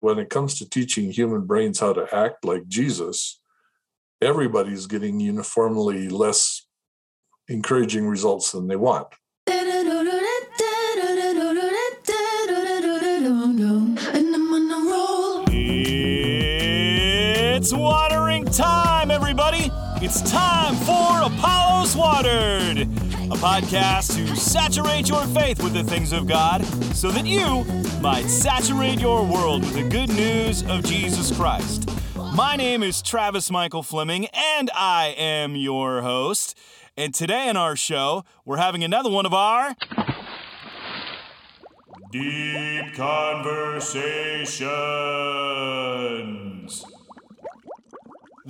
when it comes to teaching human brains how to act like Jesus, everybody's getting uniformly less encouraging results than they want. It's watering time, everybody! It's time for Apollos Watered, a podcast to saturate your faith with the things of God so that you might saturate your world with the good news of Jesus Christ. My name is Travis Michael Fleming, and I am your host. And today in our show, we're having another one of our Deep Conversations.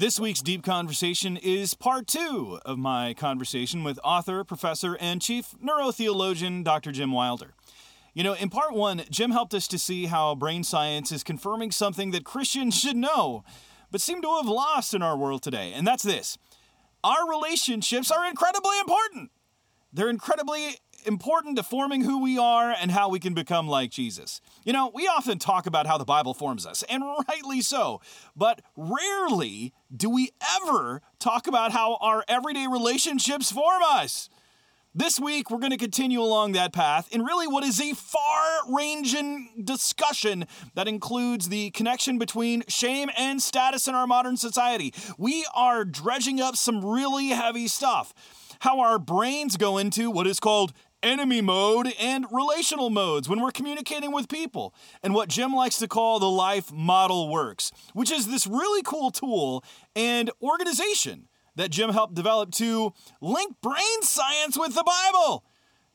This week's Deep Conversation is part two of my conversation with author, professor, and chief neurotheologian Dr. Jim Wilder. You know, in part one, Jim helped us to see how brain science is confirming something that Christians should know, but seem to have lost in our world today, and that's this our relationships are incredibly important. They're incredibly important to forming who we are and how we can become like Jesus. You know, we often talk about how the Bible forms us, and rightly so, but rarely do we ever talk about how our everyday relationships form us. This week, we're going to continue along that path in really what is a far ranging discussion that includes the connection between shame and status in our modern society. We are dredging up some really heavy stuff. How our brains go into what is called enemy mode and relational modes when we're communicating with people, and what Jim likes to call the life model works, which is this really cool tool and organization that Jim helped develop to link brain science with the Bible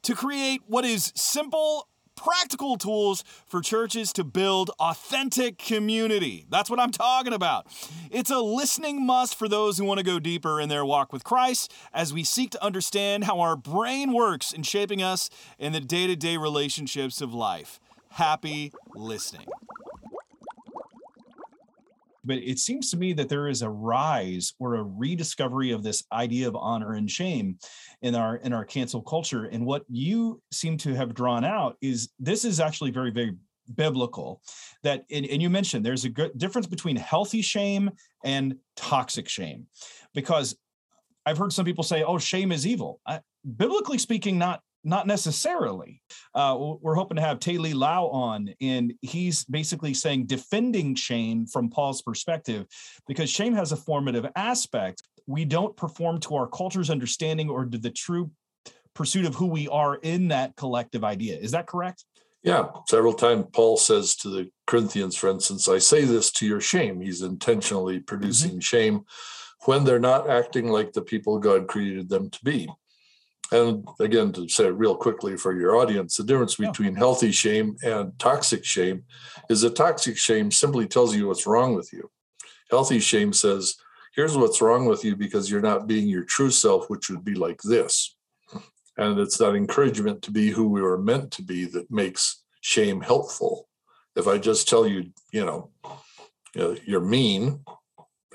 to create what is simple, practical tools for churches to build authentic community. That's what I'm talking about. It's a listening must for those who want to go deeper in their walk with Christ as we seek to understand how our brain works in shaping us in the day to day relationships of life. Happy listening but it seems to me that there is a rise or a rediscovery of this idea of honor and shame in our in our cancel culture. And what you seem to have drawn out is this is actually very very biblical that and, and you mentioned there's a good difference between healthy shame and toxic shame. Because i've heard some people say oh shame is evil. I, biblically speaking not not necessarily. Uh, we're hoping to have Te-Li Lau on, and he's basically saying defending shame from Paul's perspective, because shame has a formative aspect. We don't perform to our culture's understanding or to the true pursuit of who we are in that collective idea. Is that correct? Yeah, several times Paul says to the Corinthians, for instance, I say this to your shame. He's intentionally producing mm-hmm. shame when they're not acting like the people God created them to be. And again, to say it real quickly for your audience, the difference between healthy shame and toxic shame is that toxic shame simply tells you what's wrong with you. Healthy shame says, here's what's wrong with you because you're not being your true self, which would be like this. And it's that encouragement to be who we were meant to be that makes shame helpful. If I just tell you, you know, you're mean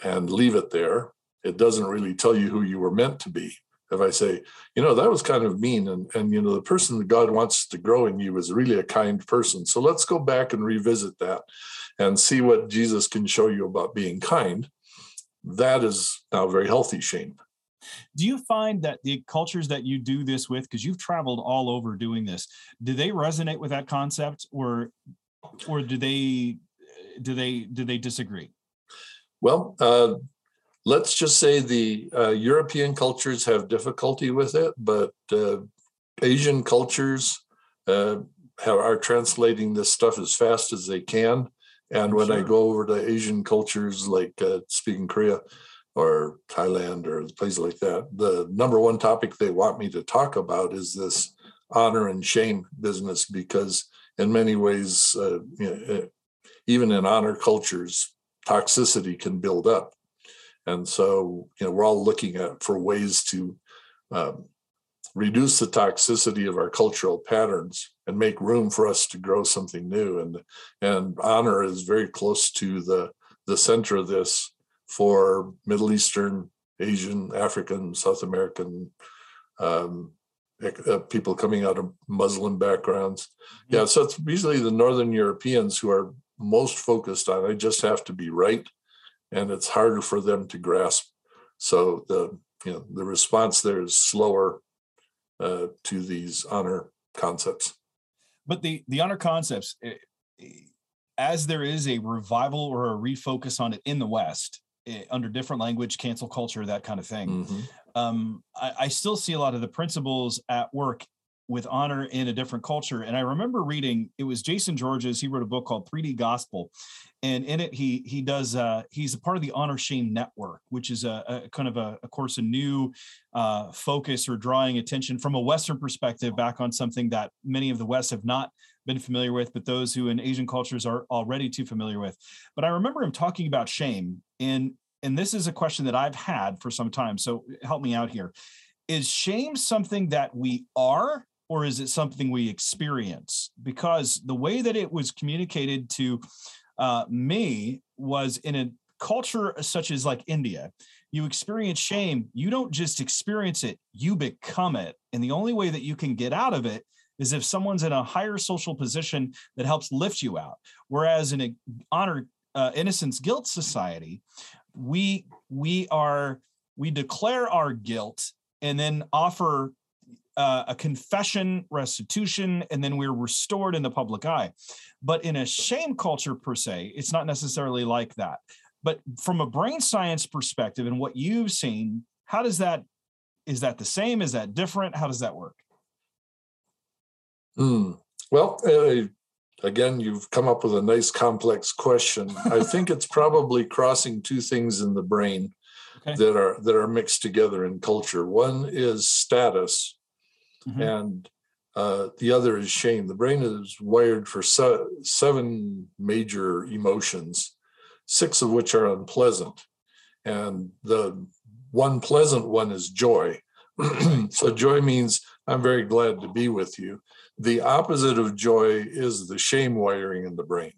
and leave it there, it doesn't really tell you who you were meant to be if I say, you know, that was kind of mean, and and you know, the person that God wants to grow in you is really a kind person. So let's go back and revisit that, and see what Jesus can show you about being kind. That is now very healthy shame. Do you find that the cultures that you do this with, because you've traveled all over doing this, do they resonate with that concept, or or do they do they do they disagree? Well, uh, let's just say the uh, European cultures have difficulty with it, but uh, Asian cultures uh, have, are translating this stuff as fast as they can. And when sure. I go over to Asian cultures like uh, speaking Korea or Thailand or places like that, the number one topic they want me to talk about is this honor and shame business because in many ways, uh, you know, uh, even in honor cultures, toxicity can build up and so, you know, we're all looking at for ways to um, reduce the toxicity of our cultural patterns and make room for us to grow something new. And and honor is very close to the the center of this for Middle Eastern, Asian, African, South American um, uh, people coming out of Muslim backgrounds. Mm-hmm. Yeah, so it's usually the Northern Europeans who are most focused on. I just have to be right, and it's harder for them to grasp. So the you know the response there is slower uh, to these honor concepts. But the the honor concepts, eh, eh, as there is a revival or a refocus on it in the West eh, under different language, cancel culture, that kind of thing. Mm-hmm. Um, I, I still see a lot of the principles at work with honor in a different culture. And I remember reading it was Jason Georges. He wrote a book called 3D Gospel, and in it he he does uh, he's a part of the Honor Shame Network, which is a, a kind of a, of course a new uh, focus or drawing attention from a Western perspective back on something that many of the West have not been familiar with, but those who in Asian cultures are already too familiar with. But I remember him talking about shame, and and this is a question that I've had for some time. So help me out here. Is shame something that we are or is it something we experience? Because the way that it was communicated to uh, me was in a culture such as like India. You experience shame, you don't just experience it, you become it. And the only way that you can get out of it is if someone's in a higher social position that helps lift you out. Whereas in a honor, uh, innocence, guilt society, we we are we declare our guilt and then offer uh, a confession, restitution, and then we're restored in the public eye. But in a shame culture per se, it's not necessarily like that. But from a brain science perspective and what you've seen, how does that is that the same? Is that different? How does that work? Hmm. Well, uh, again, you've come up with a nice complex question. I think it's probably crossing two things in the brain okay. that are that are mixed together in culture. One is status, mm-hmm. and uh, the other is shame. The brain is wired for se- seven major emotions, six of which are unpleasant. And the one pleasant one is joy. so, joy means I'm very glad to be with you. The opposite of joy is the shame wiring in the brain.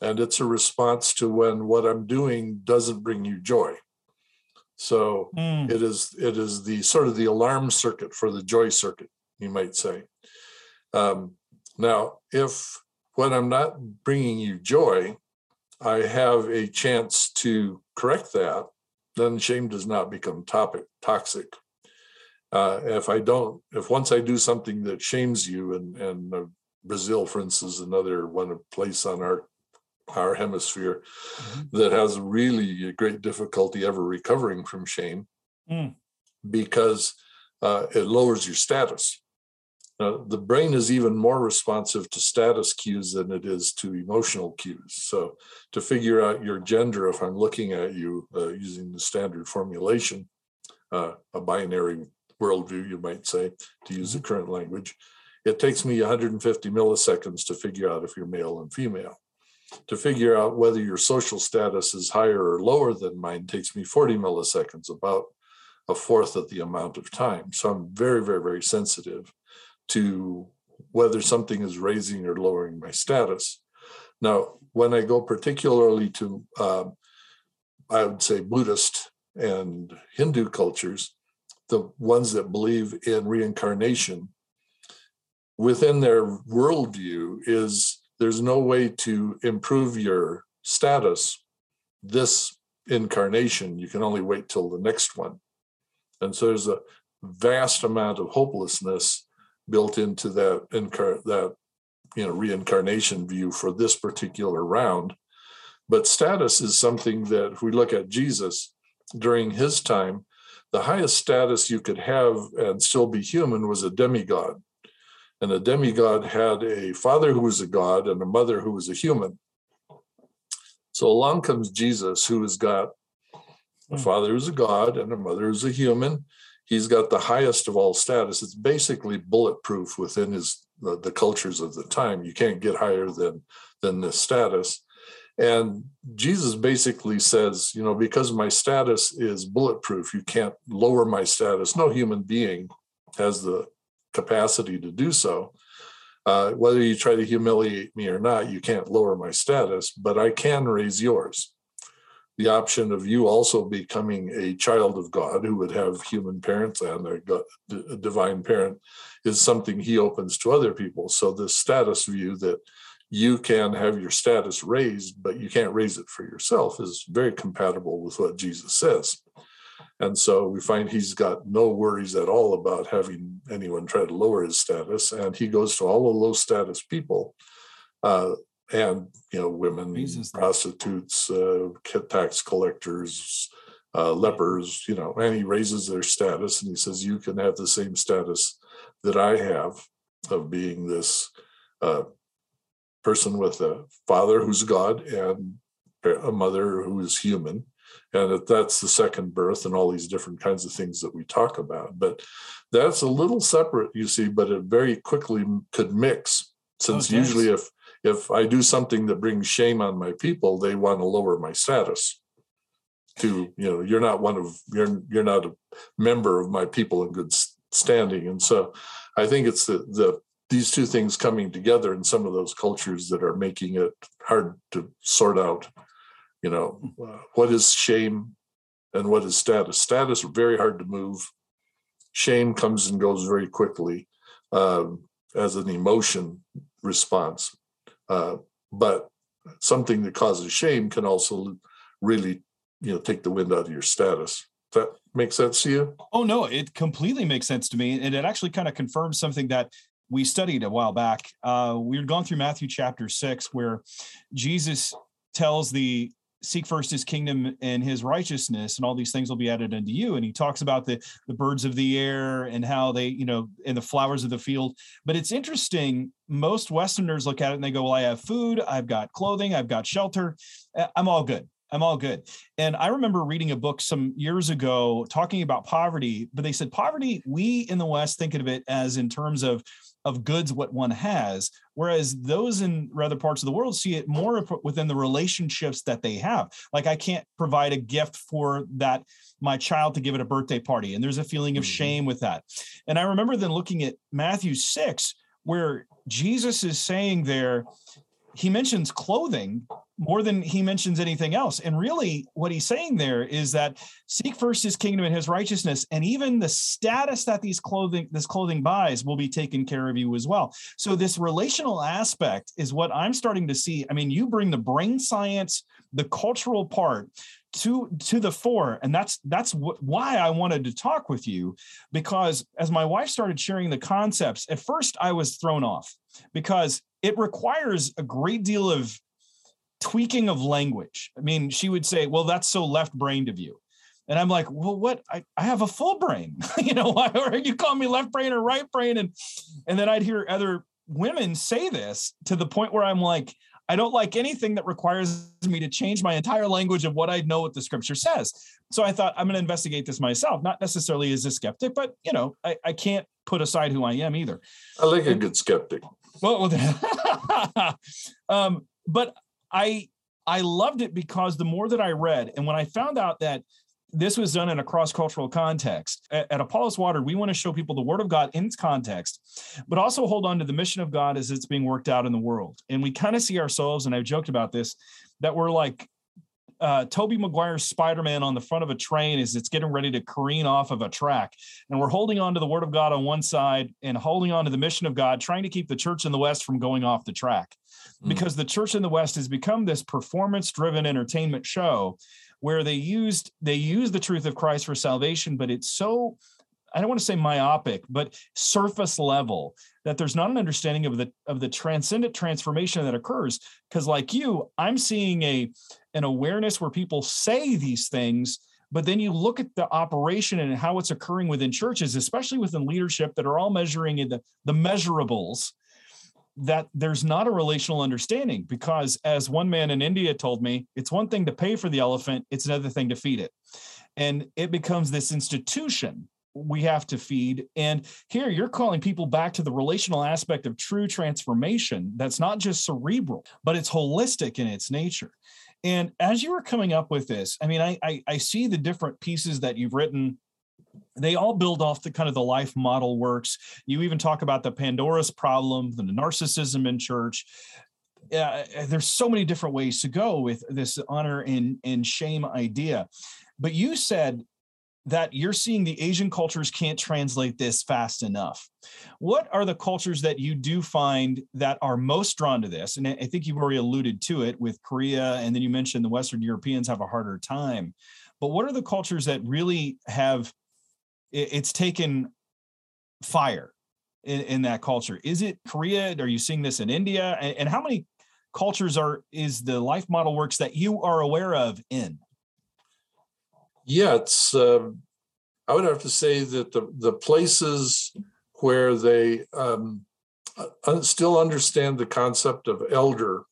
And it's a response to when what I'm doing doesn't bring you joy. So mm. it is it is the sort of the alarm circuit for the joy circuit you might say. Um, now, if when I'm not bringing you joy, I have a chance to correct that, then shame does not become topic toxic. Uh, if I don't, if once I do something that shames you, and and uh, Brazil, for instance, another one a place on our our hemisphere mm-hmm. that has really a great difficulty ever recovering from shame, mm. because uh, it lowers your status. Now, the brain is even more responsive to status cues than it is to emotional cues. So, to figure out your gender, if I'm looking at you uh, using the standard formulation, uh, a binary worldview, you might say, to use the mm-hmm. current language, it takes me 150 milliseconds to figure out if you're male and female. To figure out whether your social status is higher or lower than mine takes me 40 milliseconds, about a fourth of the amount of time. So I'm very, very, very sensitive to whether something is raising or lowering my status. Now, when I go particularly to, uh, I would say, Buddhist and Hindu cultures, the ones that believe in reincarnation, within their worldview is there's no way to improve your status this incarnation. You can only wait till the next one. And so there's a vast amount of hopelessness built into that incar- that you know reincarnation view for this particular round. But status is something that if we look at Jesus during his time, the highest status you could have and still be human was a demigod. And a demigod had a father who was a god and a mother who was a human. So along comes Jesus, who has got a hmm. father who's a god and a mother who's a human, he's got the highest of all status. It's basically bulletproof within his the, the cultures of the time. You can't get higher than than this status. And Jesus basically says, you know, because my status is bulletproof, you can't lower my status. No human being has the capacity to do so. Uh, whether you try to humiliate me or not, you can't lower my status, but I can raise yours the option of you also becoming a child of God who would have human parents and a, God, a divine parent is something he opens to other people. So this status view that you can have your status raised, but you can't raise it for yourself is very compatible with what Jesus says. And so we find he's got no worries at all about having anyone try to lower his status. And he goes to all the low status people uh, and, you know, women, prostitutes, uh, tax collectors, uh, lepers, you know, and he raises their status and he says, You can have the same status that I have of being this uh, person with a father who's God and a mother who is human. And that's the second birth and all these different kinds of things that we talk about. But that's a little separate, you see, but it very quickly could mix. Since oh, usually, if if I do something that brings shame on my people, they want to lower my status. To you know, you're not one of you're you're not a member of my people in good standing, and so I think it's the the these two things coming together in some of those cultures that are making it hard to sort out you know uh, what is shame and what is status? Status are very hard to move. Shame comes and goes very quickly um, as an emotion response. Uh, but something that causes shame can also really you know take the wind out of your status. That makes sense to you? Oh no it completely makes sense to me and it actually kind of confirms something that we studied a while back. Uh, we had gone through Matthew chapter six, where Jesus tells the seek first his kingdom and his righteousness and all these things will be added unto you and he talks about the the birds of the air and how they you know and the flowers of the field but it's interesting most westerners look at it and they go well i have food i've got clothing i've got shelter eh, i'm all good I'm all good. And I remember reading a book some years ago talking about poverty, but they said poverty, we in the West think of it as in terms of of goods what one has whereas those in other parts of the world see it more within the relationships that they have like i can't provide a gift for that my child to give it a birthday party and there's a feeling of mm-hmm. shame with that and i remember then looking at matthew 6 where jesus is saying there he mentions clothing more than he mentions anything else. And really, what he's saying there is that seek first his kingdom and his righteousness, and even the status that these clothing this clothing buys will be taken care of you as well. So this relational aspect is what I'm starting to see. I mean, you bring the brain science, the cultural part to to the fore and that's that's why i wanted to talk with you because as my wife started sharing the concepts at first i was thrown off because it requires a great deal of tweaking of language. I mean, she would say, Well, that's so left brained of you. And I'm like, well, what? I, I have a full brain. you know, why are you call me left brain or right brain? And and then I'd hear other women say this to the point where I'm like, I don't like anything that requires me to change my entire language of what I know what the scripture says. So I thought I'm going to investigate this myself, not necessarily as a skeptic, but you know, I, I can't put aside who I am either. I like a good skeptic. Well, um, but I I loved it because the more that I read, and when I found out that this was done in a cross-cultural context at, at apollos water we want to show people the word of god in its context but also hold on to the mission of god as it's being worked out in the world and we kind of see ourselves and i've joked about this that we're like uh, Tobey Maguire's Spider-Man on the front of a train as it's getting ready to careen off of a track, and we're holding on to the Word of God on one side and holding on to the mission of God, trying to keep the church in the West from going off the track. Mm. because the church in the West has become this performance-driven entertainment show where they used they use the truth of Christ for salvation, but it's so I don't want to say myopic, but surface level that there's not an understanding of the of the transcendent transformation that occurs. Because like you, I'm seeing a an awareness where people say these things, but then you look at the operation and how it's occurring within churches, especially within leadership that are all measuring in the, the measurables, that there's not a relational understanding. Because as one man in India told me, it's one thing to pay for the elephant, it's another thing to feed it. And it becomes this institution we have to feed. And here you're calling people back to the relational aspect of true transformation that's not just cerebral, but it's holistic in its nature. And as you were coming up with this, I mean, I, I, I see the different pieces that you've written they all build off the kind of the life model works. You even talk about the Pandora's problem, the narcissism in church. Uh, there's so many different ways to go with this honor and, and shame idea. But you said that you're seeing the Asian cultures can't translate this fast enough. What are the cultures that you do find that are most drawn to this? And I think you've already alluded to it with Korea, and then you mentioned the Western Europeans have a harder time. But what are the cultures that really have it's taken fire in, in that culture? Is it Korea? Are you seeing this in India? And, and how many cultures are is the life model works that you are aware of in? Yeah, it's. Uh, I would have to say that the the places where they um, uh, still understand the concept of elder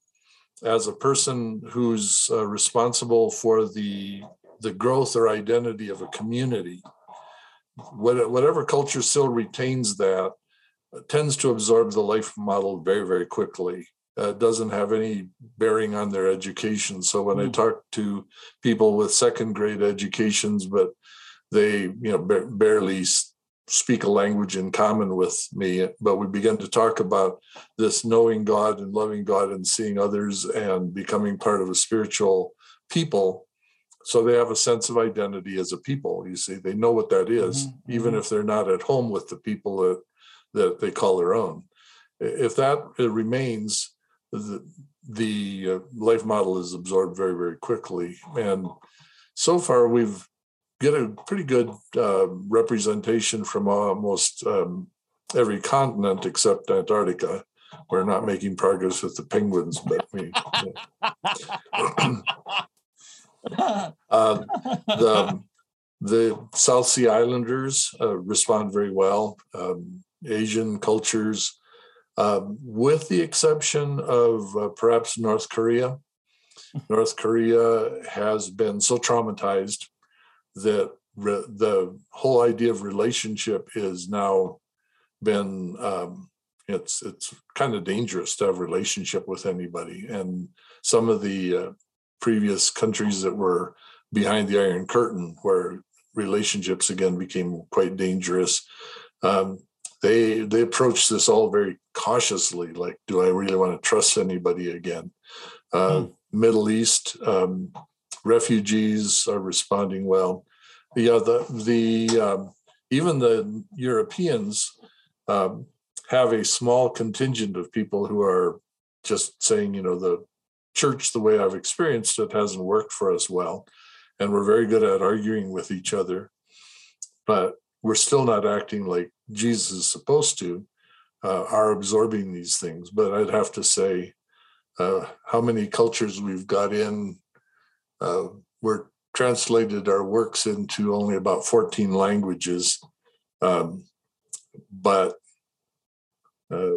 as a person who's uh, responsible for the the growth or identity of a community. Whatever culture still retains that uh, tends to absorb the life model very very quickly uh, doesn't have any bearing on their education. So when mm. I hmm. talk to people with second grade educations, but they you know ba- barely speak a language in common with me, but we begin to talk about this knowing God and loving God and seeing others and becoming part of a spiritual people. So they have a sense of identity as a people. You see, they know what that is, mm-hmm. even mm-hmm. if they're not at home with the people that that they call their own. If that remains, the, the uh, life model is absorbed very very quickly and so far we've get a pretty good uh, representation from almost um, every continent except antarctica we're not making progress with the penguins but we uh, the the south sea islanders uh, respond very well um, asian cultures um, with the exception of uh, perhaps North Korea. North Korea has been so traumatized that re- the whole idea of relationship is now been um, it's it's kind of dangerous to have relationship with anybody and some of the uh, previous countries that were behind the iron curtain where relationships again became quite dangerous. Um, they they approach this all very cautiously like do i really want to trust anybody again? Uh, mm. middle east um, refugees are responding well. Yeah the the um, even the europeans um, have a small contingent of people who are just saying you know the church the way i've experienced it hasn't worked for us well and we're very good at arguing with each other but we're still not acting like Jesus is supposed to, uh, are absorbing these things. But I'd have to say, uh, how many cultures we've got in, uh, we're translated our works into only about 14 languages. Um, but uh,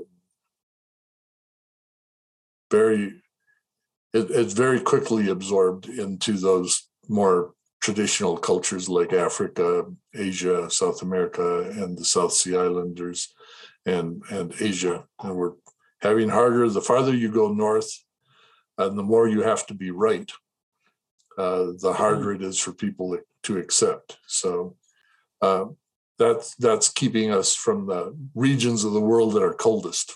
very, it, it's very quickly absorbed into those more traditional cultures like Africa, Asia, South America, and the South Sea Islanders and, and Asia. And we're having harder the farther you go north and the more you have to be right, uh, the harder it is for people to accept. So uh, that's that's keeping us from the regions of the world that are coldest.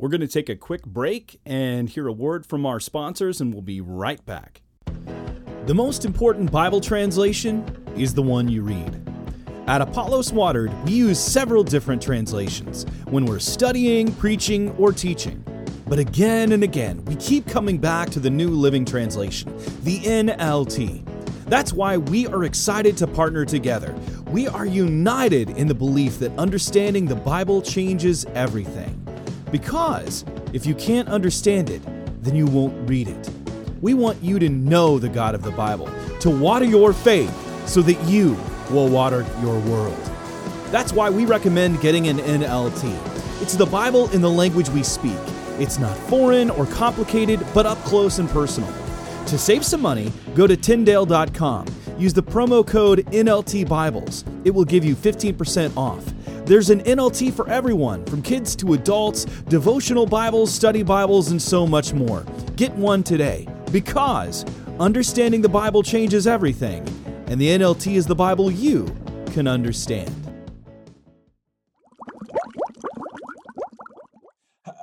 We're going to take a quick break and hear a word from our sponsors, and we'll be right back. The most important Bible translation is the one you read. At Apollos Watered, we use several different translations when we're studying, preaching, or teaching. But again and again, we keep coming back to the New Living Translation, the NLT. That's why we are excited to partner together. We are united in the belief that understanding the Bible changes everything. Because if you can't understand it, then you won't read it. We want you to know the God of the Bible, to water your faith so that you will water your world. That's why we recommend getting an NLT. It's the Bible in the language we speak. It's not foreign or complicated, but up close and personal. To save some money, go to Tyndale.com. Use the promo code NLT Bibles. It will give you 15% off. There's an NLT for everyone, from kids to adults, devotional Bibles, study Bibles, and so much more. Get one today because understanding the Bible changes everything, and the NLT is the Bible you can understand.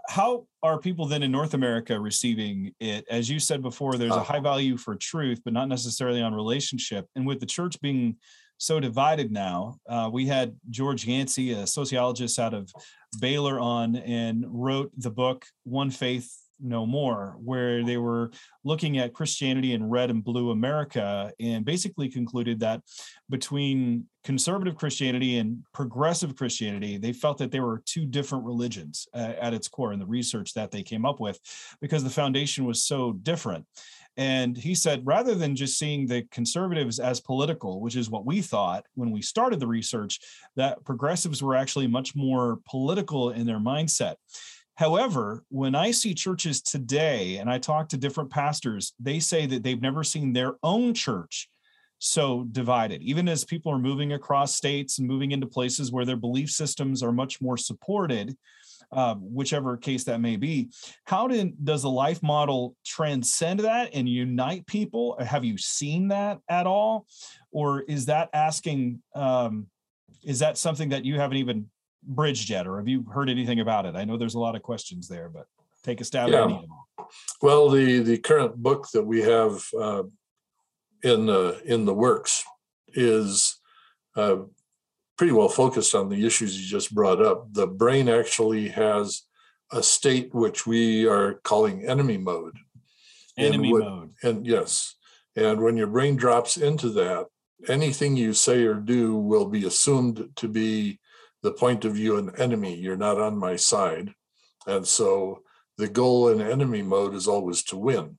how are people then in North America receiving it? As you said before, there's a uh, high value for truth, but not necessarily on relationship. And with the church being so divided now, uh, we had George Yancey, a sociologist out of Baylor, on and wrote the book One Faith no more, where they were looking at Christianity in red and blue America and basically concluded that between conservative Christianity and progressive Christianity, they felt that there were two different religions uh, at its core in the research that they came up with because the foundation was so different. And he said, rather than just seeing the conservatives as political, which is what we thought when we started the research, that progressives were actually much more political in their mindset. However, when I see churches today and I talk to different pastors, they say that they've never seen their own church so divided. Even as people are moving across states and moving into places where their belief systems are much more supported, uh, whichever case that may be. How did, does the life model transcend that and unite people? Have you seen that at all? Or is that asking, um, is that something that you haven't even bridged yet, or have you heard anything about it? I know there's a lot of questions there, but take a stab yeah. at any of them. Well, the the current book that we have uh, in the in the works is uh, pretty well focused on the issues you just brought up. The brain actually has a state which we are calling enemy mode. Enemy and what, mode. And yes, and when your brain drops into that, anything you say or do will be assumed to be the point of view an enemy. You're not on my side. And so the goal in enemy mode is always to win.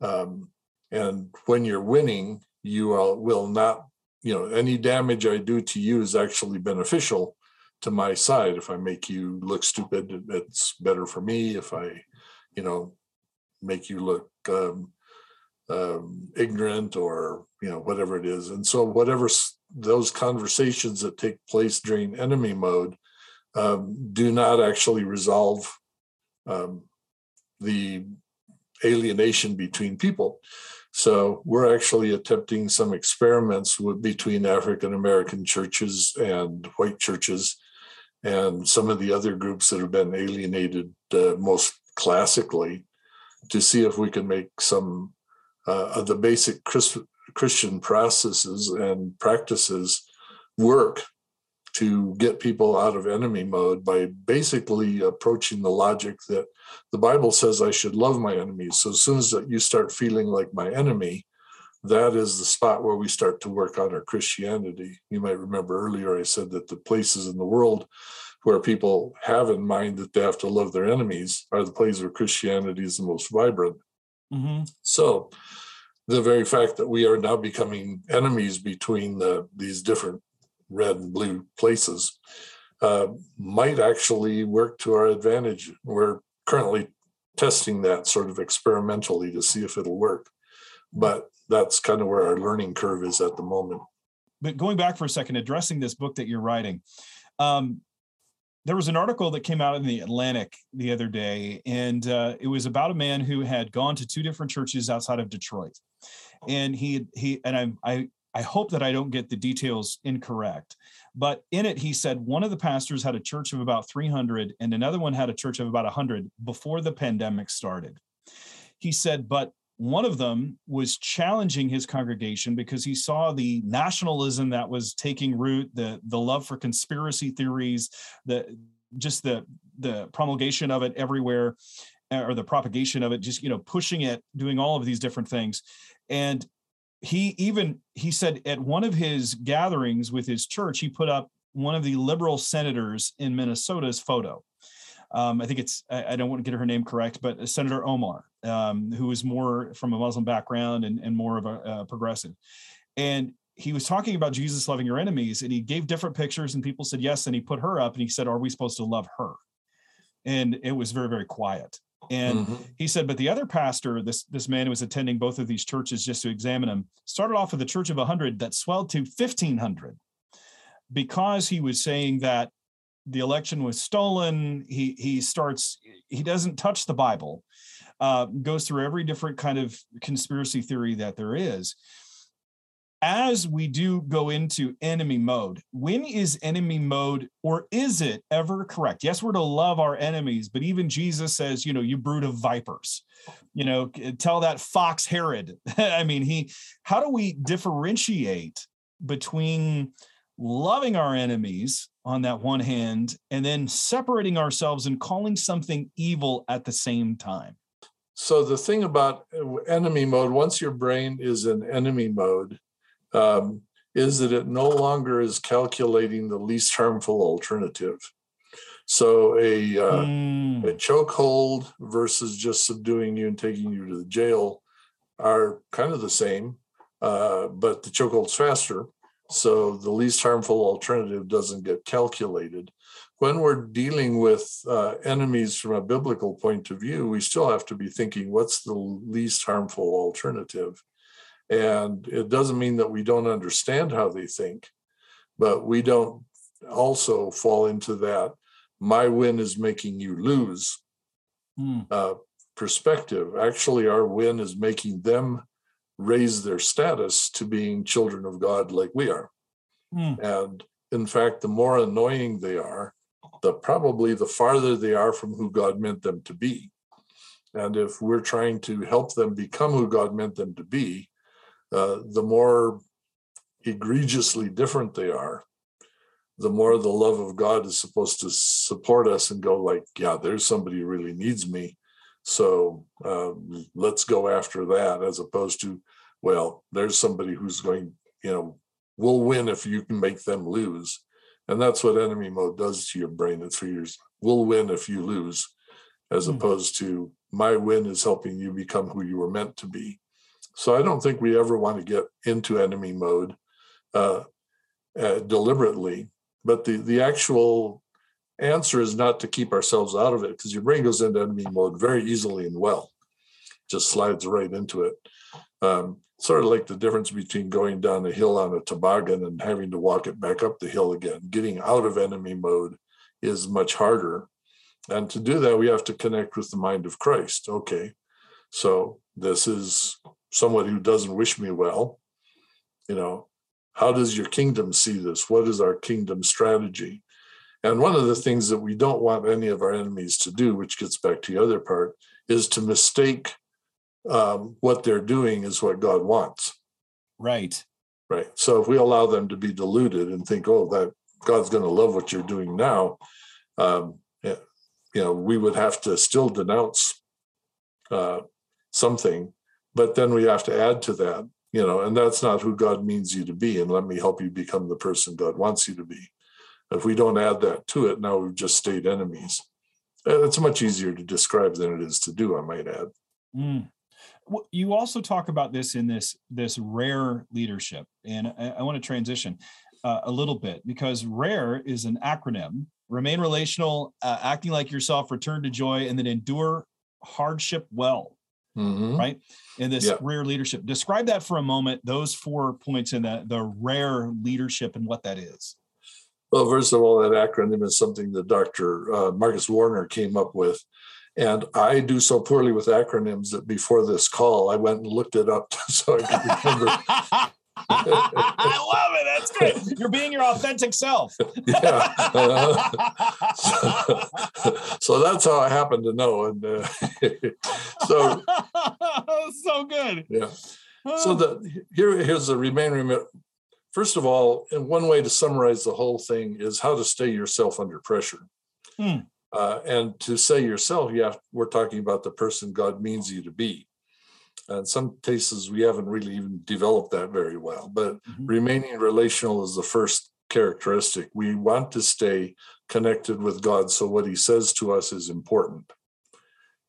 Um, and when you're winning, you will not, you know, any damage I do to you is actually beneficial to my side. If I make you look stupid, it's better for me. If I, you know, make you look um, um, ignorant or you know whatever it is, and so whatever those conversations that take place during enemy mode um, do not actually resolve um, the alienation between people. So we're actually attempting some experiments with, between African American churches and white churches, and some of the other groups that have been alienated uh, most classically, to see if we can make some uh, of the basic Christ- Christian processes and practices work to get people out of enemy mode by basically approaching the logic that the Bible says I should love my enemies. So as soon as you start feeling like my enemy, that is the spot where we start to work on our Christianity. You might remember earlier I said that the places in the world where people have in mind that they have to love their enemies are the places where Christianity is the most vibrant. Mm-hmm. So the very fact that we are now becoming enemies between the, these different red and blue places uh, might actually work to our advantage. We're currently testing that sort of experimentally to see if it'll work. But that's kind of where our learning curve is at the moment. But going back for a second, addressing this book that you're writing, um, there was an article that came out in the Atlantic the other day, and uh, it was about a man who had gone to two different churches outside of Detroit, and he he and I I I hope that I don't get the details incorrect, but in it he said one of the pastors had a church of about 300 and another one had a church of about 100 before the pandemic started. He said, but one of them was challenging his congregation because he saw the nationalism that was taking root, the the love for conspiracy theories, the just the the promulgation of it everywhere, uh, or the propagation of it, just you know pushing it, doing all of these different things, and he even he said at one of his gatherings with his church, he put up one of the liberal senators in Minnesota's photo um, I think it's I, I, don't want to get her name correct, but Senator Omar, um, who is more from a Muslim background and, and more of a, a progressive, and he was talking about Jesus loving your enemies, and he gave different pictures, and people said yes, and he put her up, and he said, "Are we supposed to love her?" And it was very very quiet. And mm-hmm. he said, but the other pastor, this this man who was attending both of these churches just to examine them, started off with a church of 100 that swelled to 1,500 because he was saying that the election was stolen. He he starts he doesn't touch the Bible. Uh, goes through every different kind of conspiracy theory that there is. As we do go into enemy mode, when is enemy mode, or is it ever correct? Yes, we're to love our enemies, but even Jesus says, you know, you brood of vipers, you know, tell that fox Herod. I mean, he, how do we differentiate between loving our enemies on that one hand and then separating ourselves and calling something evil at the same time? So the thing about uh, enemy mode, once your brain is in enemy mode, um, is that it no longer is calculating the least harmful alternative. So a uh, mm. a chokehold versus just subduing you and taking you to the jail are kind of the same, uh, but the chokehold's faster. So the least harmful alternative doesn't get calculated. When we're dealing with uh, enemies from a biblical point of view, we still have to be thinking what's the least harmful alternative? And it doesn't mean that we don't understand how they think, but we don't also fall into that my win is making you lose mm. uh, perspective. Actually, our win is making them raise their status to being children of God like we are. Mm. And in fact, the more annoying they are, the probably the farther they are from who God meant them to be. And if we're trying to help them become who God meant them to be, uh, the more egregiously different they are, the more the love of God is supposed to support us and go like, yeah, there's somebody who really needs me. So um, let's go after that, as opposed to, well, there's somebody who's going, you know, we'll win if you can make them lose. And that's what enemy mode does to your brain. It figures we'll win if you lose, as mm. opposed to my win is helping you become who you were meant to be. So I don't think we ever want to get into enemy mode uh, uh, deliberately. But the the actual answer is not to keep ourselves out of it because your brain goes into enemy mode very easily and well, just slides right into it. Um, sort of like the difference between going down a hill on a toboggan and having to walk it back up the hill again. Getting out of enemy mode is much harder. And to do that, we have to connect with the mind of Christ. Okay, so this is someone who doesn't wish me well. You know, how does your kingdom see this? What is our kingdom strategy? And one of the things that we don't want any of our enemies to do, which gets back to the other part, is to mistake um, what they're doing is what God wants. Right. Right. So if we allow them to be deluded and think, oh, that God's going to love what you're doing now, um, you know, we would have to still denounce uh, something, but then we have to add to that, you know, and that's not who God means you to be. And let me help you become the person God wants you to be. If we don't add that to it, now we've just stayed enemies. It's much easier to describe than it is to do, I might add. Mm. You also talk about this in this this rare leadership, and I, I want to transition uh, a little bit because rare is an acronym: remain relational, uh, acting like yourself, return to joy, and then endure hardship well. Mm-hmm. Right in this rare leadership. Describe that for a moment. Those four points in the the rare leadership and what that is. Well, first of all, that acronym is something that Dr. Uh, Marcus Warner came up with. And I do so poorly with acronyms that before this call, I went and looked it up so I could remember. I love it. That's great. You're being your authentic self. yeah. Uh, so, so, that's how I happen to know. And uh, so, so good. Yeah. So the here here's the remaining First of all, and one way to summarize the whole thing is how to stay yourself under pressure. Hmm. Uh, and to say yourself, yeah, we're talking about the person God means you to be. And some cases we haven't really even developed that very well. But mm-hmm. remaining relational is the first characteristic. We want to stay connected with God, so what He says to us is important.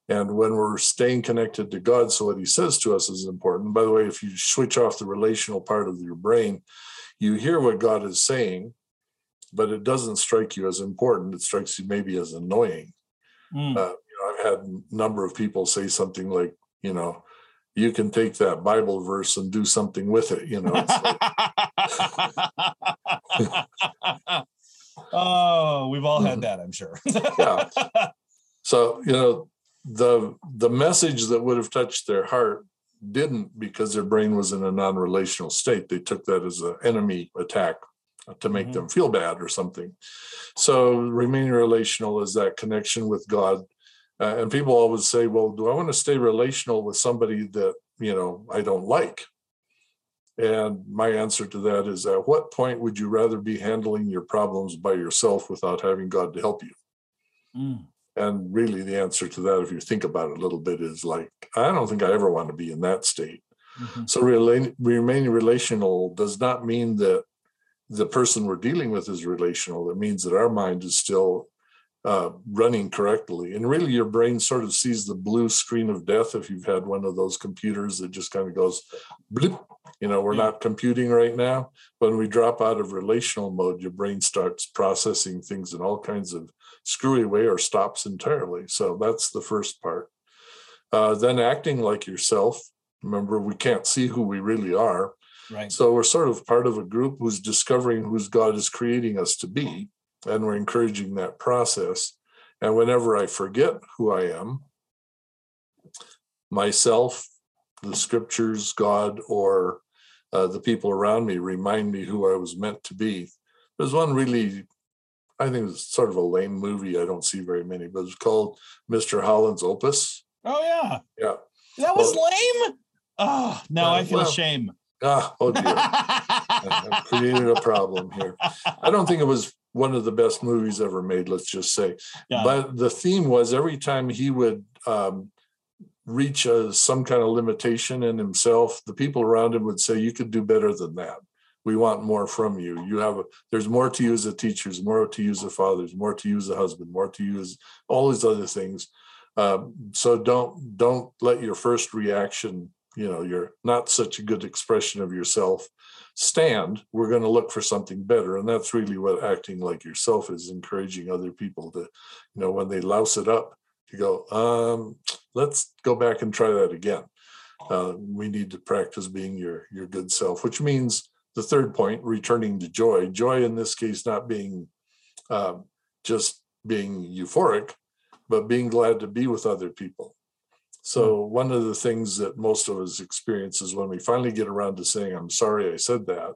And when we're staying connected to God, so what He says to us is important. By the way, if you switch off the relational part of your brain, you hear what God is saying, but it doesn't strike you as important. It strikes you maybe as annoying. Mm. Uh, you know, I've had a number of people say something like, you know, you can take that Bible verse and do something with it. You know. Like, oh, we've all had that, I'm sure. yeah. So you know, the the message that would have touched their heart didn't because their brain was in a non-relational state. They took that as an enemy attack to make mm-hmm. them feel bad or something. So remaining relational is that connection with God. Uh, and people always say, well, do I want to stay relational with somebody that, you know, I don't like? And my answer to that is at what point would you rather be handling your problems by yourself without having God to help you? Mm. And really, the answer to that, if you think about it a little bit, is like, I don't think I ever want to be in that state. Mm-hmm. So, rela- remaining relational does not mean that the person we're dealing with is relational. It means that our mind is still uh, running correctly. And really, your brain sort of sees the blue screen of death if you've had one of those computers that just kind of goes, blip. You know, we're not computing right now. When we drop out of relational mode, your brain starts processing things in all kinds of screwy way or stops entirely. So that's the first part. Uh, then acting like yourself. Remember, we can't see who we really are. Right. So we're sort of part of a group who's discovering who's God is creating us to be and we're encouraging that process. And whenever I forget who I am, myself, the scriptures, God, or uh, the people around me remind me who I was meant to be. There's one really, I think it's sort of a lame movie. I don't see very many, but it's called Mr. Holland's Opus. Oh yeah, yeah. That was well, lame. Oh, now uh, I feel well, shame. Ah, oh dear. I've created a problem here. I don't think it was one of the best movies ever made, let's just say. Yeah. But the theme was every time he would um, reach a, some kind of limitation in himself, the people around him would say, You could do better than that. We want more from you. You have a, there's more to you as a teacher, there's more to you as a father, there's more to you as a husband, more to you as all these other things. Um, so don't don't let your first reaction, you know, you're not such a good expression of yourself stand, we're going to look for something better. And that's really what acting like yourself is encouraging other people to, you know, when they louse it up, to go, um, let's go back and try that again. Uh, we need to practice being your your good self, which means the third point, returning to joy. Joy in this case, not being um, just being euphoric, but being glad to be with other people. So one of the things that most of us experience is when we finally get around to saying, I'm sorry I said that,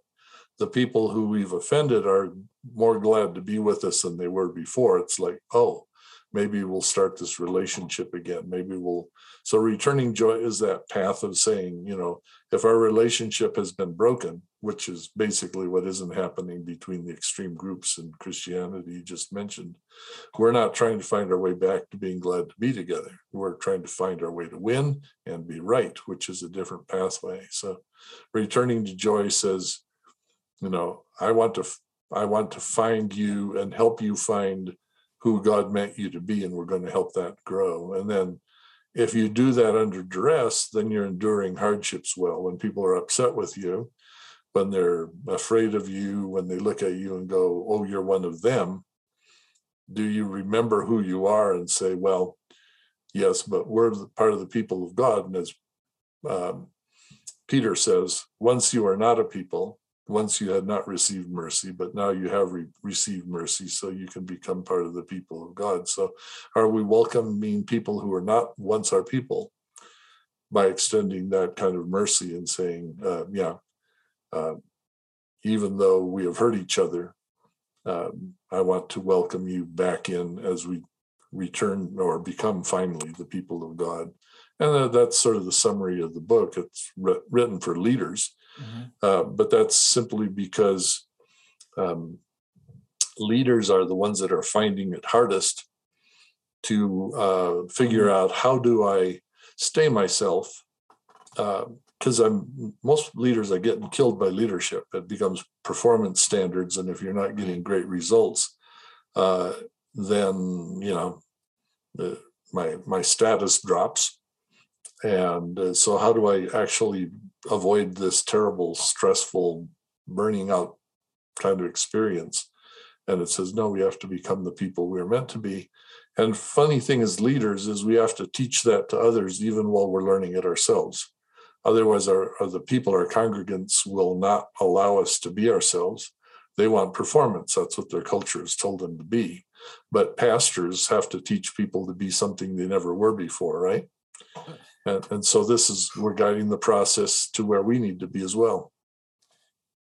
the people who we've offended are more glad to be with us than they were before. It's like, oh, maybe we'll start this relationship again. Maybe we'll. So returning joy is that path of saying, you know, if our relationship has been broken, which is basically what isn't happening between the extreme groups in Christianity you just mentioned. We're not trying to find our way back to being glad to be together. We're trying to find our way to win and be right, which is a different pathway. So returning to joy says, you know, I want to I want to find you and help you find who God meant you to be, and we're going to help that grow. And then if you do that under duress, then you're enduring hardships well. When people are upset with you, when they're afraid of you, when they look at you and go, oh, you're one of them, do you remember who you are and say, well, yes, but we're part of the people of God. And as um, Peter says, once you are not a people, once you had not received mercy, but now you have re- received mercy, so you can become part of the people of God. So, are we welcoming people who are not once our people by extending that kind of mercy and saying, uh, yeah, uh, even though we have hurt each other, um, I want to welcome you back in as we return or become finally the people of God. And uh, that's sort of the summary of the book. It's written for leaders, mm-hmm. uh, but that's simply because um, leaders are the ones that are finding it hardest to uh, figure mm-hmm. out how do I stay myself uh, because I'm most leaders are getting killed by leadership. It becomes performance standards, and if you're not getting great results, uh, then you know the, my my status drops. And uh, so, how do I actually avoid this terrible, stressful, burning out kind of experience? And it says, no, we have to become the people we're meant to be. And funny thing as leaders is we have to teach that to others even while we're learning it ourselves Otherwise, our, our, the people, our congregants, will not allow us to be ourselves. They want performance. That's what their culture has told them to be. But pastors have to teach people to be something they never were before, right? And, and so this is, we're guiding the process to where we need to be as well.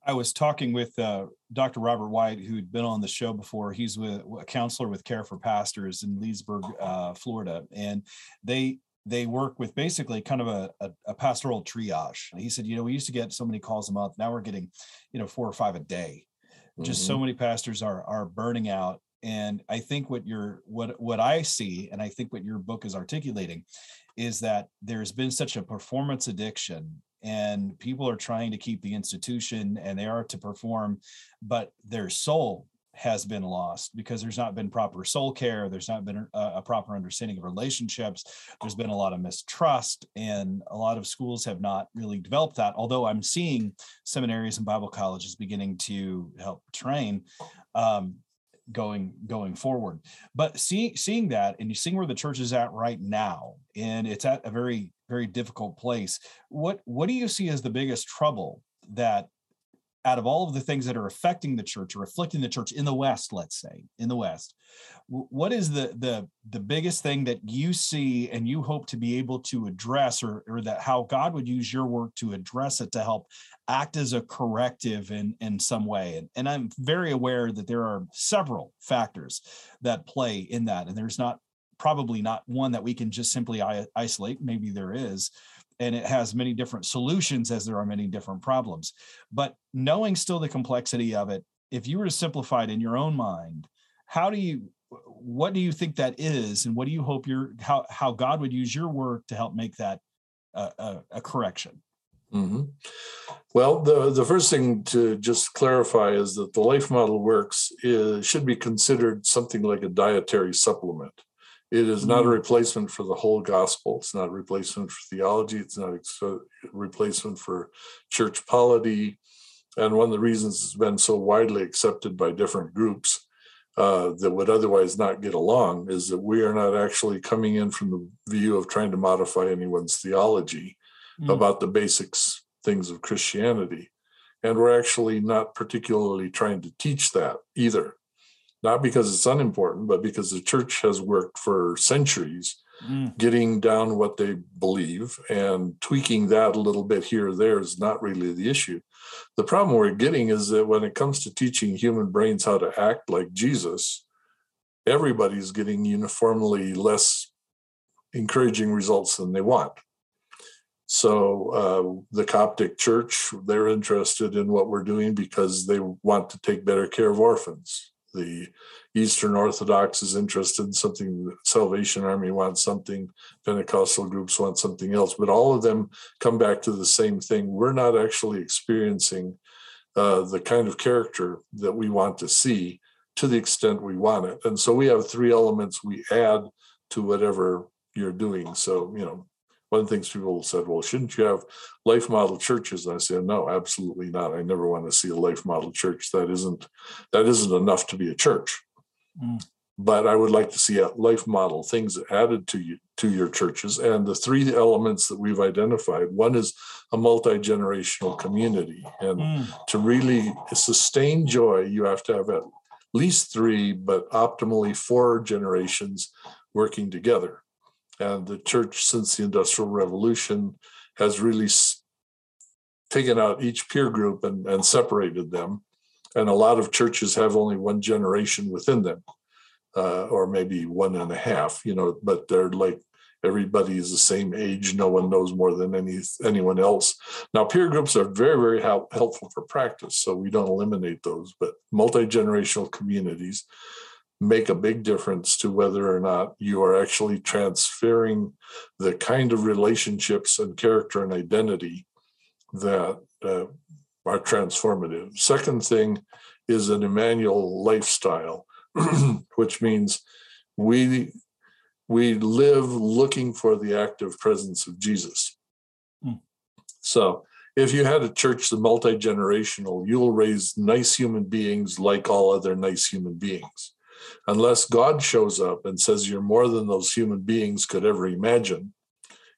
I was talking with uh, Dr. Robert White, who'd been on the show before. He's with a counselor with Care for Pastors in Leesburg, uh, Florida, and they they work with basically kind of a, a, a, pastoral triage. He said, you know, we used to get so many calls a month. Now we're getting, you know, four or five a day. Just mm-hmm. so many pastors are are burning out. And I think what you're what what I see, and I think what your book is articulating, is that there's been such a performance addiction and people are trying to keep the institution and they are to perform, but their soul has been lost because there's not been proper soul care there's not been a, a, proper understanding of relationships there's been a lot of mistrust and a lot of schools have not really developed that although i'm seeing seminaries and bible colleges beginning to help train um, going going forward. But seeing seeing that and you seeing where the church is at right now and it's at a very very difficult place what what do you see as the biggest trouble that out of all of the things that are affecting the church or afflicting the church in the west let's say in the west what is the the the biggest thing that you see and you hope to be able to address or, or that how god would use your work to address it to help act as a corrective in in some way? And, and i'm very aware that there are several factors that play in that and there's not probably not one that we can just simply isolate. Maybe there is and it has many different solutions as there are many different problems. But knowing still the complexity of it, if you were to simplify it in your own mind, how do you what do you think that is and what do you hope your how how God would use your work to help make that uh, a, a, correction? Mm-hmm. Well, the the first thing to just clarify is that the life model works is, should be considered something like a dietary supplement. It is not a mm-hmm. replacement for the whole gospel. It's not a replacement for theology. It's not a replacement for church polity. And one of the reasons it's been so widely accepted by different groups uh, that would otherwise not get along is that we are not actually coming in from the view of trying to modify anyone's theology mm. about the basics things of Christianity. And we're actually not particularly trying to teach that either not because it's unimportant, but because the church has worked for centuries mm. getting down what they believe and tweaking that a little bit here or there is not really the issue. The problem we're getting is that when it comes to teaching human brains how to act like Jesus, everybody's getting uniformly less encouraging results than they want. So uh, the Coptic Church, they're interested in what we're doing because they want to take better care of orphans the Eastern Orthodox is interested in something, the Salvation Army wants something, Pentecostal groups want something else, but all of them come back to the same thing. We're not actually experiencing uh, the kind of character that we want to see to the extent we want it. And so we have three elements we add to whatever you're doing. So, you know, one of the things people said, well, shouldn't you have life model churches? And I said, no, absolutely not. I never want to see a life model church. That isn't that isn't enough to be a church. Mm. But I would like to see a life model things added to you to your churches. And the three elements that we've identified, one is a multi-generational community. And mm. to really sustain joy, you have to have at least three, but optimally four generations working together. And the church, since the Industrial Revolution, has really taken out each peer group and, and separated them. And a lot of churches have only one generation within them, uh, or maybe one and a half, you know, but they're like everybody is the same age. No one knows more than any anyone else. Now, peer groups are very, very help, helpful for practice, so we don't eliminate those. But multi generational communities make a big difference to whether or not you are actually transferring the kind of relationships and character and identity that uh, are transformative. Second thing is an Immanuel lifestyle, which means we we live looking for the active presence of Jesus. Mm. So if you had a church the multi-generational, you'll raise nice human beings like all other nice human beings unless God shows up and says you're more than those human beings could ever imagine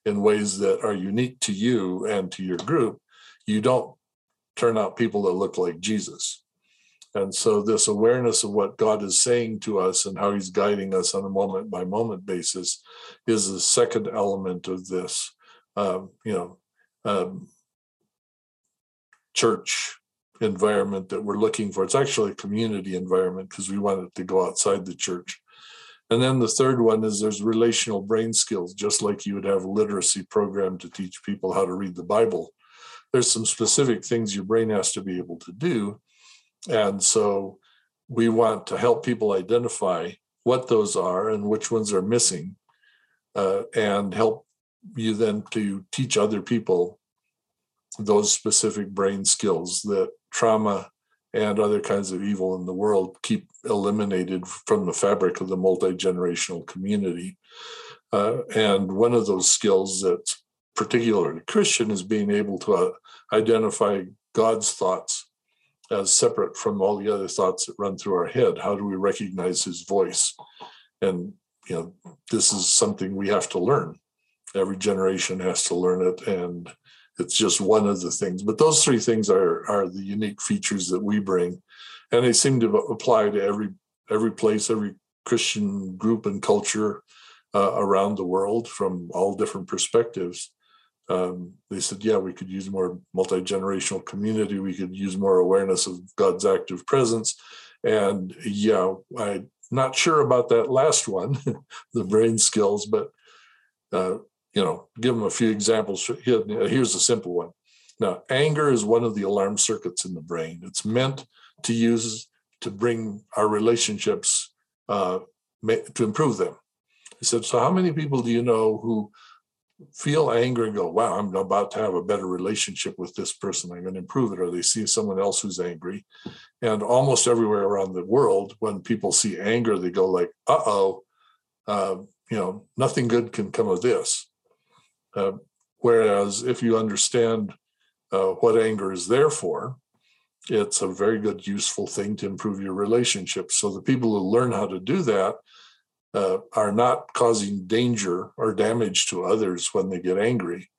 in ways that are unique to you and to your group, you don't turn out people that look like Jesus. And so, this awareness of what God is saying to us and how He's guiding us on a moment by moment basis is the second element of this. um, you know, um, church environment that we're looking for. It's actually a community environment because we want it to go outside the church. And then the third one is there's relational brain skills, just like you would have a literacy program to teach people how to read the Bible. There's some specific things your brain has to be able to do. And so we want to help people identify what those are and which ones are missing, uh, and help you then to teach other people those specific brain skills that trauma and other kinds of evil in the world keep eliminated from the fabric of the multi-generational community. Uh, and one of those skills that's particularly Christian is being able to uh, identify God's thoughts as separate from all the other thoughts that run through our head. How do we recognize his voice? And you know, this is something we have to learn. Every generation has to learn it, and it's just one of the things. But those three things are are the unique features that we bring, and they seem to apply to every every place, every Christian group and culture uh, around the world from all different perspectives um, they said, yeah, we could use more multi generational community. We could use more awareness of God's active presence. And yeah, I'm not sure about that last one, the brain skills, but uh, you know, give them a few examples. Here's a simple one. Now, anger is one of the alarm circuits in the brain. It's meant to use to bring our relationships uh, to improve them. He said, so how many people do you know who feel anger and go, wow, I'm about to have a better relationship with this person. I'm going to improve it. Or they see someone else who's angry. And almost everywhere around the world, when people see anger, they go like, uh-oh, uh, you know, nothing good can come of this. Uh, whereas if you understand uh, what anger is there for, it's a very good, useful thing to improve your relationship. So the people who learn how to do that uh, are not causing danger or damage to others when they get angry.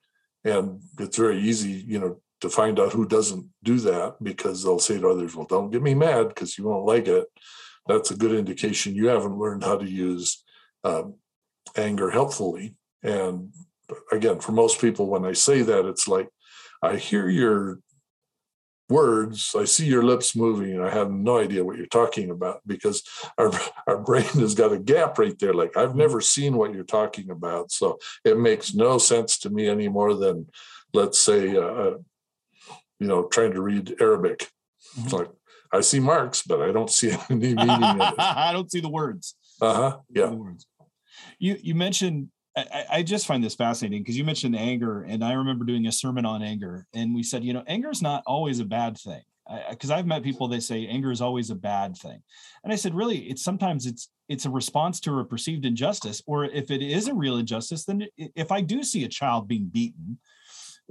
And it's very easy, you know, to find out who doesn't do that because they'll say to others, well, don't get me mad because you won't like it. That's a good indication you haven't learned how to use um, anger helpfully. And again, for most people, when I say that, it's like, I hear your words, I see your lips moving, and I have no idea what you're talking about because our, our brain has got a gap right there. Like, I've never seen what you're talking about. So it makes no sense to me any more than, let's say, uh, uh you know, trying to read Arabic. Mm-hmm. It's like, I see marks, but I don't see any meaning in it. I don't see the words. Uh huh. Yeah. You you mentioned I, I, just find this fascinating because you mentioned anger, and I remember doing a sermon on anger, and we said, you know, anger is not always a bad thing. Because I've met people they say anger is always a bad thing, and I said, really, it's sometimes it's it's a response to a perceived injustice, or if it is a real injustice, then if I do see a child being beaten,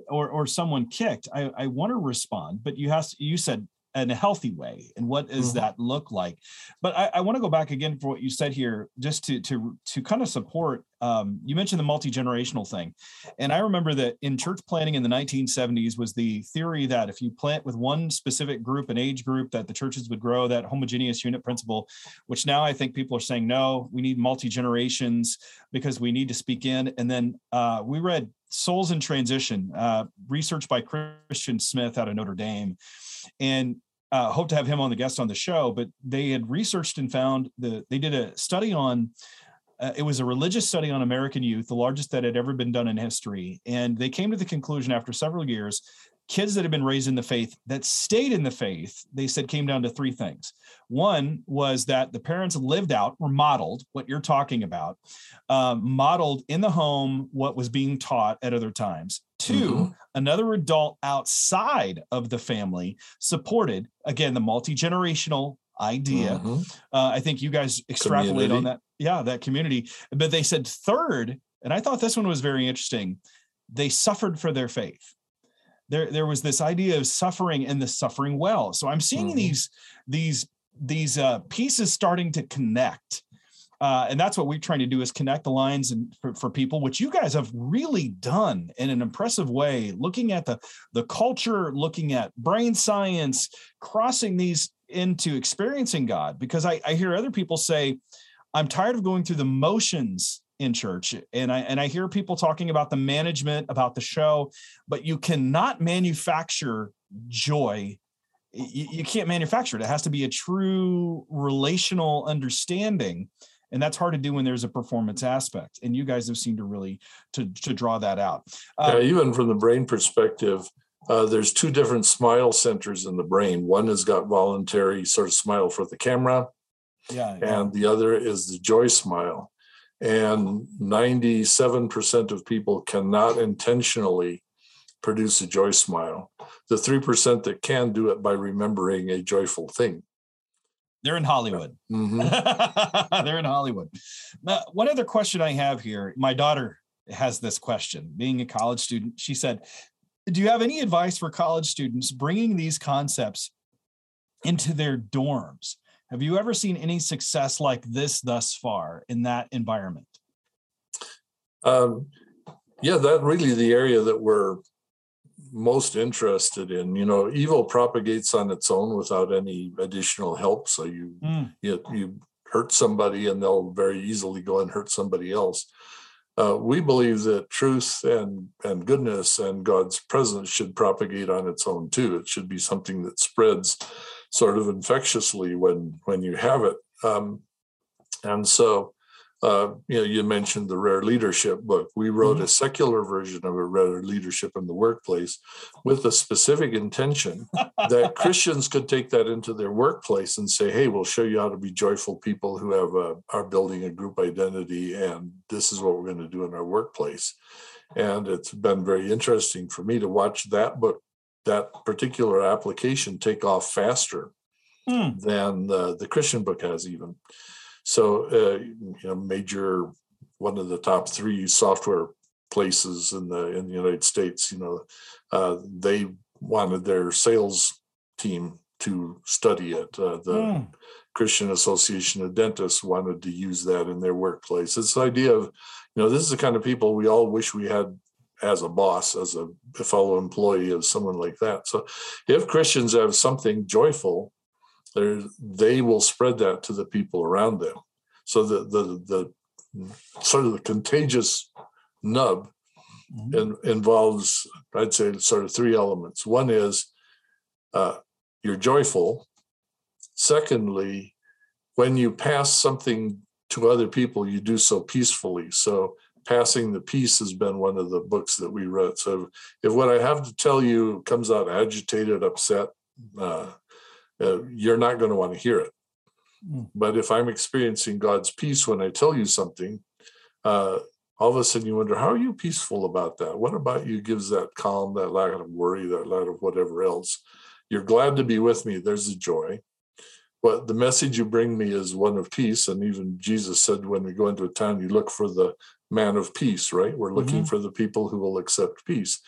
or or someone kicked, I, I want to respond. But you have you said in a healthy way and what does mm-hmm. that look like but i, I want to go back again for what you said here just to to to kind of support um, you mentioned the multi-generational thing and i remember that in church planning in the 1970s was the theory that if you plant with one specific group an age group that the churches would grow that homogeneous unit principle which now i think people are saying no we need multi-generations because we need to speak in and then uh, we read souls in transition uh, research by christian smith out of notre dame and uh, hope to have him on the guest on the show. But they had researched and found the they did a study on. Uh, it was a religious study on American youth, the largest that had ever been done in history, and they came to the conclusion after several years kids that have been raised in the faith that stayed in the faith, they said came down to three things. One was that the parents lived out or modeled what you're talking about, um, modeled in the home what was being taught at other times. 2 mm-hmm. another adult outside of the family supported, again, the multi generational idea. Mm-hmm. Uh, I think you guys extrapolate community. on that. Yeah, that community. But they said third, and I thought this one was very interesting. They suffered for their faith there there was this idea of suffering and the suffering well. So i'm seeing mm-hmm. these these these uh, pieces starting to connect. Uh, and that's what we're trying to do is connect the lines and for, for, people which you guys have really done in an impressive way looking at the the culture looking at brain science crossing these into experiencing god. Because i, I hear other people say i'm tired of going through the motions in church and i and i hear people talking about the management about the show but you cannot manufacture joy. You, you can't manufacture it. It has to be a true relational understanding and that's hard to do when there's a performance aspect and you guys have seemed to really to to draw that out. Um, yeah, even from the brain perspective uh, there's two different smile centers in the brain. One has got voluntary sort of smile for the camera yeah, yeah. and the other is the joy smile and 97% of people cannot intentionally produce a joy smile. The 3% that can do it by remembering a joyful thing. They're in Hollywood. Mm-hmm. They're in Hollywood. Now, one other question I have here my daughter has this question. Being a college student, she said, Do you have any advice for college students bringing these concepts into their dorms? Have you ever seen any success like this thus far in that environment? Um, yeah, that really the area that we're most interested in. You know, evil propagates on its own without any additional help. So you mm. you, you hurt somebody, and they'll very easily go and hurt somebody else. Uh, we believe that truth and and goodness and God's presence should propagate on its own too. It should be something that spreads sort of infectiously when when you have it. Um, and so, uh, you know, you mentioned the Rare Leadership book. We wrote mm-hmm. a secular version of a Rare Leadership in the Workplace with the specific intention that Christians could take that into their workplace and say, "Hey, we'll show you how to be joyful people who have a, are building a group identity, and this is what we're going to do in our workplace." And it's been very interesting for me to watch that book that particular application take off faster mm. than the, the Christian book has even. So, uh, you know, major one of the top three software places in the in the United States, you know, uh, they wanted their sales team to study it. Uh, the mm. Christian Association of Dentists wanted to use that in their workplace. It's the idea of, you know, this is the kind of people we all wish we had as a boss, as a, fellow employee, as someone like that. So if Christians have something joyful, they will spread that to the people around them. So the the the sort of the contagious nub mm-hmm. in, involves, I'd say, sort of three elements. One is uh, you're joyful. Secondly, when you pass something to other people, you do so peacefully. So passing the peace has been one of the books that we read. So if what I have to tell you comes out agitated, upset, uh, uh, you're not going to want to hear it. Mm. But if I'm experiencing God's peace when I tell you something, uh, all of a sudden you wonder, how are you peaceful about that? What about you gives that calm, that lack of worry, that lack of whatever else? You're glad to be with me. There's a joy. But the message you bring me is one of peace. And even Jesus said, when we go into a town, you look for the man of peace, right? We're looking mm-hmm. for the people who will accept peace.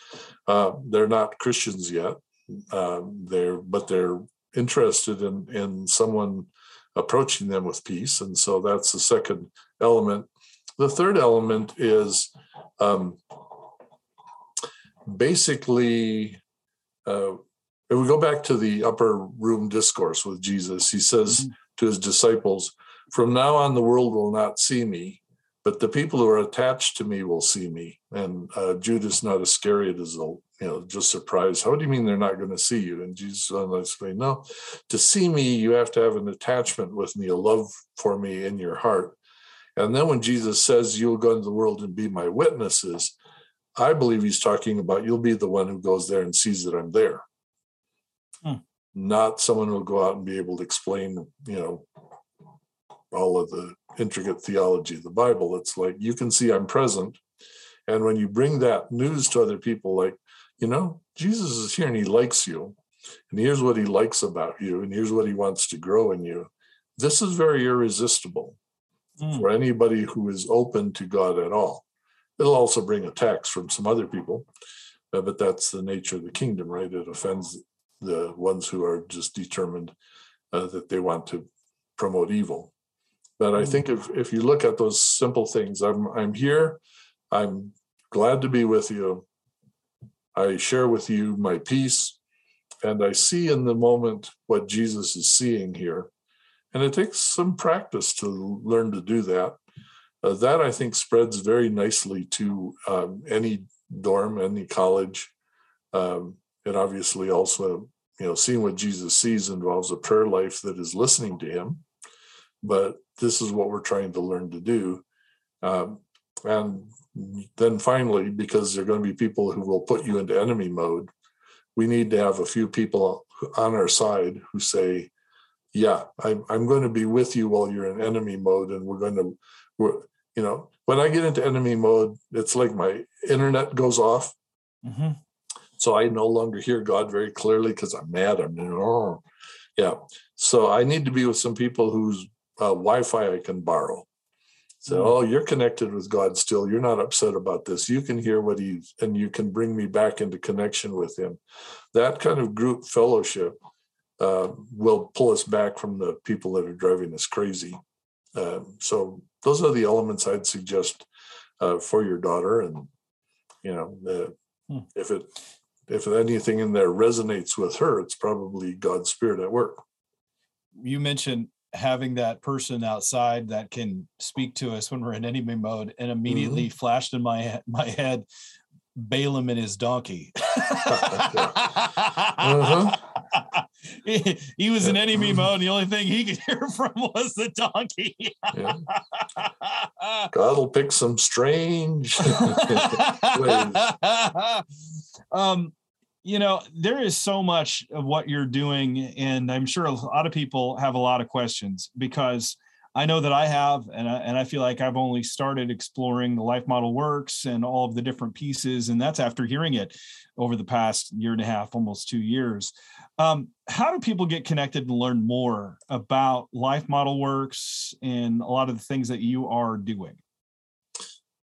Uh, they're not Christians yet. Uh, they're but they're interested in in someone approaching them with peace, and so that's the second element. The third element is um, basically. Uh, if we go back to the upper room discourse with Jesus, he says mm-hmm. to his disciples, From now on, the world will not see me, but the people who are attached to me will see me. And uh, Judas, not Iscariot, is you know just surprised. How do you mean they're not going to see you? And Jesus explained, no, to see me, you have to have an attachment with me, a love for me in your heart. And then when Jesus says you'll go into the world and be my witnesses, I believe he's talking about you'll be the one who goes there and sees that I'm there. Hmm. Not someone who'll go out and be able to explain, you know, all of the intricate theology of the Bible. It's like you can see I'm present. And when you bring that news to other people, like, you know, Jesus is here and he likes you. And here's what he likes about you. And here's what he wants to grow in you. This is very irresistible mm. for anybody who is open to God at all. It'll also bring attacks from some other people, uh, but that's the nature of the kingdom, right? It offends the ones who are just determined uh, that they want to promote evil. But I mm. think if, if you look at those simple things, I'm I'm here, I'm glad to be with you. I share with you my peace, and I see in the moment what Jesus is seeing here. And it takes some practice to learn to do that. uh, that I think spreads very nicely to um, any dorm, any college. Um, and obviously also, you know, seeing what Jesus sees involves a prayer life that is listening to him. But this is what we're trying to learn to do. Um, and then finally, because there are going to be people who will put you into enemy mode, we need to have a few people on our side who say, yeah, I'm, I'm going to be with you while you're in enemy mode. And we're going to, we're, you know, when I get into enemy mode, it's like my internet goes off. Mm-hmm. So I no longer hear God very clearly because I'm mad. I'm, oh, yeah. So I need to be with some people whose uh, Wi-Fi I can borrow. So, mm-hmm. oh, you're connected with God still. You're not upset about this. You can hear what he's, and you can bring me back into connection with him. That kind of group fellowship uh, will pull us back from the people that are driving us crazy. Uh, so those are the elements I'd suggest uh, for your daughter. And you know, hmm. if it if anything in there resonates with her, it's probably God's spirit at work. You mentioned having that person outside that can speak to us when we're in enemy mode, and immediately mm-hmm. flashed in my my head Balaam and his donkey. uh-huh. he, he, was in enemy mode. And the only thing he could hear from was the donkey. yeah. God will pick some strange ways. Um, you know, there is so much of what you're doing, and I'm sure a lot of people have a lot of questions because I know that I have, and I, and I feel like I've only started exploring the life model works and all of the different pieces, and that's after hearing it over the past year and a half, almost two years. Um, how do people get connected and learn more about life model works and a lot of the things that you are doing?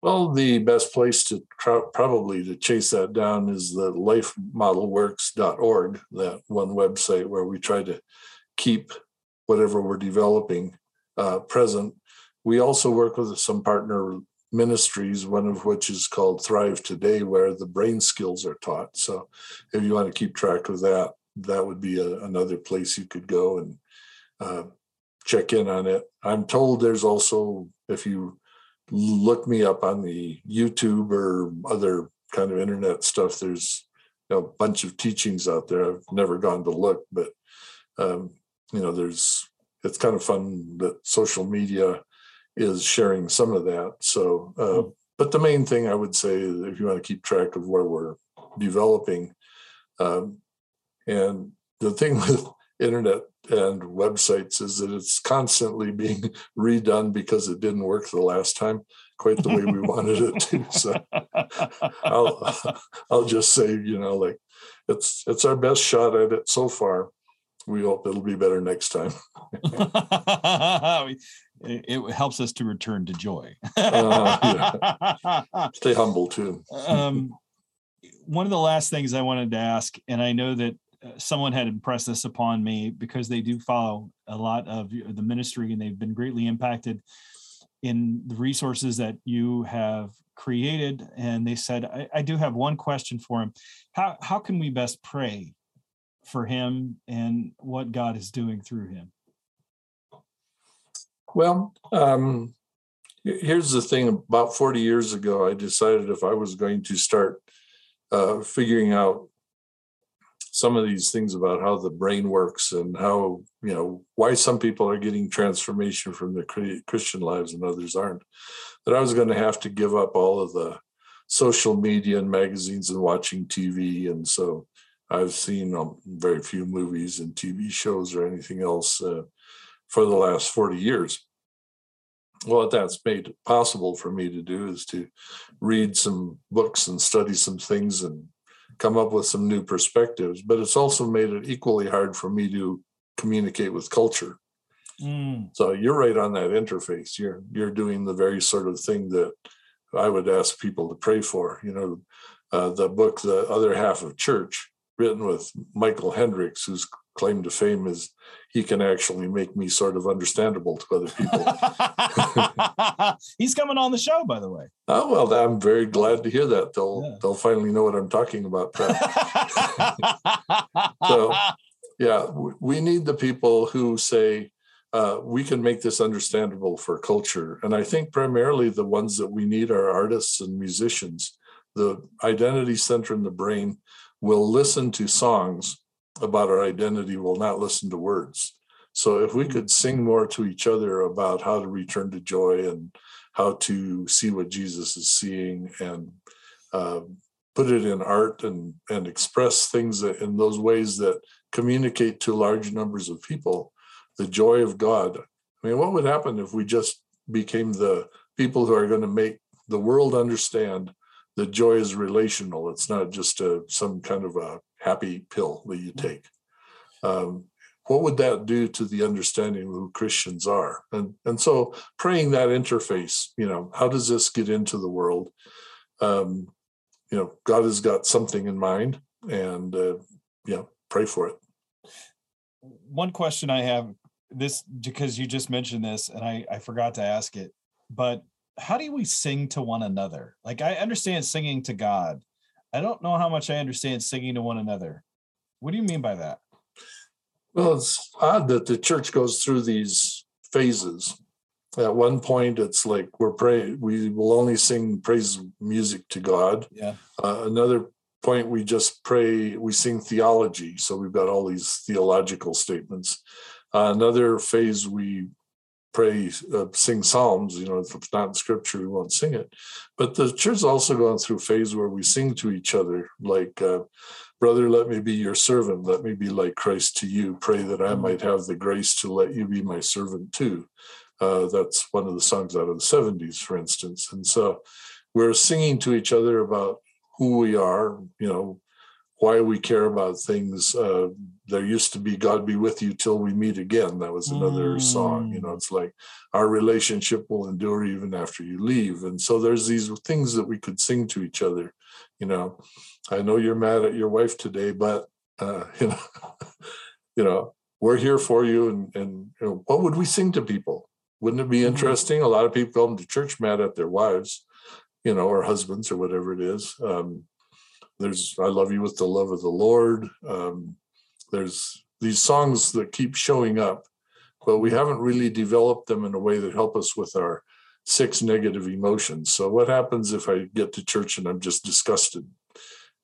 Well, the best place to probably to chase that down is the lifemodelworks.org, that one website where we try to keep whatever we're developing uh, present. We also work with some partner ministries, one of which is called Thrive Today, where the brain skills are taught. So if you want to keep track of that, that would be a, another place you could go and uh, check in on it. I'm told there's also, if you look me up on the YouTube or other kind of internet stuff, there's a bunch of teachings out there. I've never gone to look, but um, you know, there's it's kind of fun that social media is sharing some of that. So, uh, hmm. but the main thing I would say, if you want to keep track of where we're developing, um, and the thing with internet and websites is that it's constantly being redone because it didn't work the last time quite the way we wanted it to. So I'll I'll just say, you know, like it's it's our best shot at it so far we hope it'll be better next time. it, helps us to return to joy. uh, yeah. Stay humble too. um, one of the last things I wanted to ask, and I know that uh, someone had impressed this upon me because they do follow a lot of the ministry and they've been greatly impacted in the resources that you have created. And they said, I, I do have one question for him. How, how can we best pray for him and what God is doing through him? Well, um, here's the thing about 40 years ago, I decided if I was going to start uh, figuring out some of these things about how the brain works and how, you know, why some people are getting transformation from their Christian lives and others aren't, that I was going to have to give up all of the social media and magazines and watching TV. And so I've seen um, very few movies and TV shows or anything else uh, for the last 40 years. What that's made possible for me to do is to read some books and study some things and come up with some new perspectives. But it's also made it equally hard for me to communicate with culture. Mm. So you're right on that interface. You're you're doing the very sort of thing that I would ask people to pray for. You know, uh, the book, the other half of church written with Michael Hendricks, whose claim to fame is he can actually make me sort of understandable to other people. He's coming on the show, by the way. Oh well, I'm very glad to hear that. They'll yeah. they'll finally know what I'm talking about. so, yeah, we need the people who say, uh, we can make this understandable for culture. And I think primarily the ones that we need are artists and musicians. The identity center in the brain will listen to songs about our identity, will not listen to words. So if we could sing more to each other about how to return to joy and how to see what Jesus is seeing and uh, put it in art and and express things that, in those ways that communicate to large numbers of people the joy of God. I mean, what would happen if we just became the people who are going to make the world understand that joy is relational? It's not just a, some kind of a happy pill that you take. Um, what would that do to the understanding of who Christians are? And and so praying that interface, you know, how does this get into the world? Um, you know, God has got something in mind, and uh, yeah, pray for it. One question I have this because you just mentioned this, and I I forgot to ask it, but how do we sing to one another? Like I understand singing to God. I don't know how much I understand singing to one another. What do you mean by that? Well, it's odd that the church goes through these phases. At one point, it's like we're praying, we will only sing praise music to God. Yeah. Uh, another point, we just pray, we sing theology. So we've got all these theological statements. Uh, another phase, we pray, uh, sing psalms. You know, if it's not in scripture, we won't sing it. But the church also gone through a phase where we sing to each other, like, uh, Brother, let me be your servant. Let me be like Christ to you. Pray that I might have the grace to let you be my servant too. Uh, that's one of the songs out of the 70s, for instance. And so we're singing to each other about who we are, you know, why we care about things. Uh, there used to be God be with you till we meet again. That was another mm. song. You know, mm. it's like our relationship will endure even after you leave. And so there's these things that we could sing to each other. You know, I know you're mad at your wife today, but uh, you know, you know, we're here for you. And and you know, what would we sing to people? Wouldn't it be mm-hmm. interesting? A lot of people come to church mad at their wives, you know, or husbands or whatever it is. Um, there's I love you with the love of the Lord. Um, there's these songs that keep showing up, but we haven't really developed them in a way that help us with our six negative emotions. So what happens if I get to church and I'm just disgusted,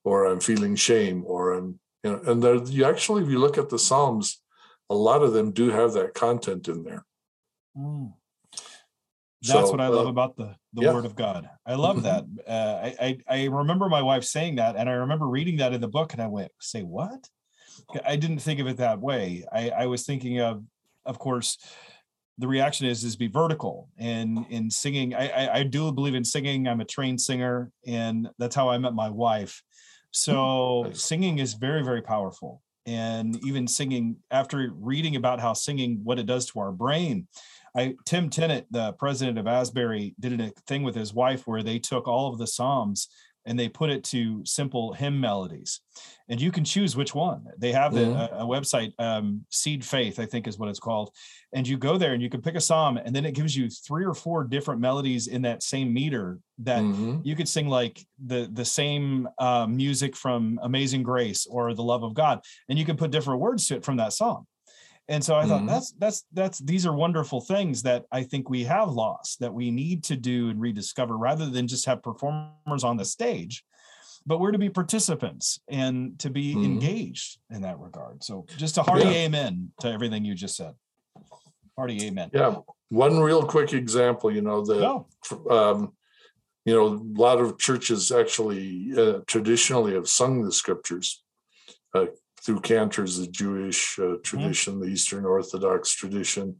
or I'm feeling shame, or I'm you know, and there, you actually, if you look at the Psalms, a lot of them do have that content in there. Mm. That's so, what I love uh, about the the yeah. Word of God. I love that. Uh, I, I I remember my wife saying that, and I remember reading that in the book, and I went, "Say what?" I didn't think of it that way. I, I was thinking of, of course, the reaction is is be vertical and in singing. I, I, I do believe in singing. I'm a trained singer, and that's how I met my wife. So singing is very very powerful, and even singing after reading about how singing what it does to our brain I Tim Tennent, the president of Asbury, did a thing with his wife where they took all of the Psalms and they put it to simple hymn melodies, and you can choose which one. They have mm-hmm. a, a, website, um, Seed Faith, I think is what it's called, and you go there and you can pick a psalm, and then it gives you three or four different melodies in that same meter that mm-hmm. you could sing like the the same uh, music from Amazing Grace or the Love of God, and you can put different words to it from that song and so i mm-hmm. thought that's that's that's these are wonderful things that i think we have lost that we need to do and rediscover rather than just have performers on the stage but we're to be participants and to be mm-hmm. engaged in that regard so just a hearty yeah. amen to everything you just said hearty amen yeah one real quick example you know the oh. um, you know a lot of churches actually uh, traditionally have sung the scriptures uh, through cantors, the Jewish uh, mm-hmm. tradition, mm-hmm. the Eastern Orthodox tradition,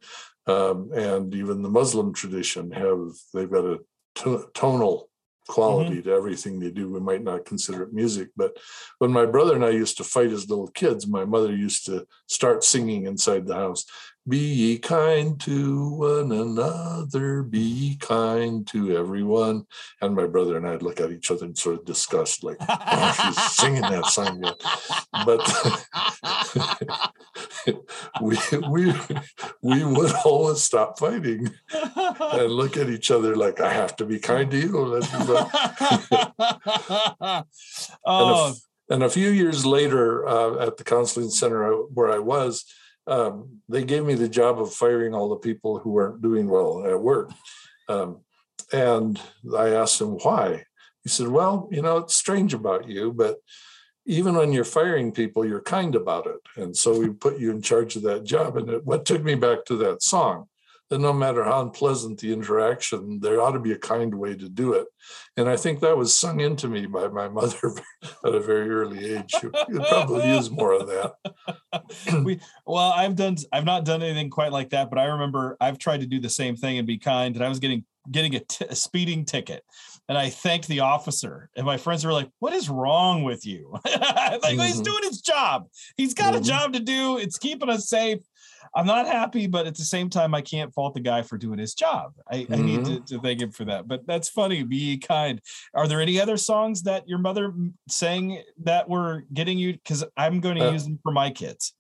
um, and even the Muslim tradition have they've got a t- tonal quality mm-hmm. to everything they do. We might not consider it music, but when my brother and I used to fight as little kids, my mother used to start singing inside the house. Be ye kind to one another, be kind to everyone. And my brother and I'd look at each other in sort of disgust, like, oh, she's singing that song yet. But we, we, we would always stop fighting and look at each other like, I have to be kind to you. oh. and, a, and a few years later, uh, at the counseling center where I was, um, they gave me the job of firing all the people who weren't doing well at work. Um, and I asked him why. He said, Well, you know, it's strange about you, but even when you're firing people, you're kind about it. And so we put you in charge of that job. And it, what took me back to that song that no matter how unpleasant the interaction, there ought to be a kind way to do it. And I think that was sung into me by my mother at a very early age. You could probably use more of that. we well, I've done I've not done anything quite like that, but I remember I've tried to do the same thing and be kind. And I was getting getting a, t- a speeding ticket and I thanked the officer. And my friends were like, "What is wrong with you?" like, mm-hmm. he's doing his job. He's got mm-hmm. a job to do. It's keeping us safe. I'm not happy, but at the same time, I can't fault the guy for doing his job. I, mm-hmm. I need to, mm-hmm. to, thank him for that. But that's funny. Be kind. Are there any other songs that your mother sang that were getting you? Because I'm going to uh, use them for my kids.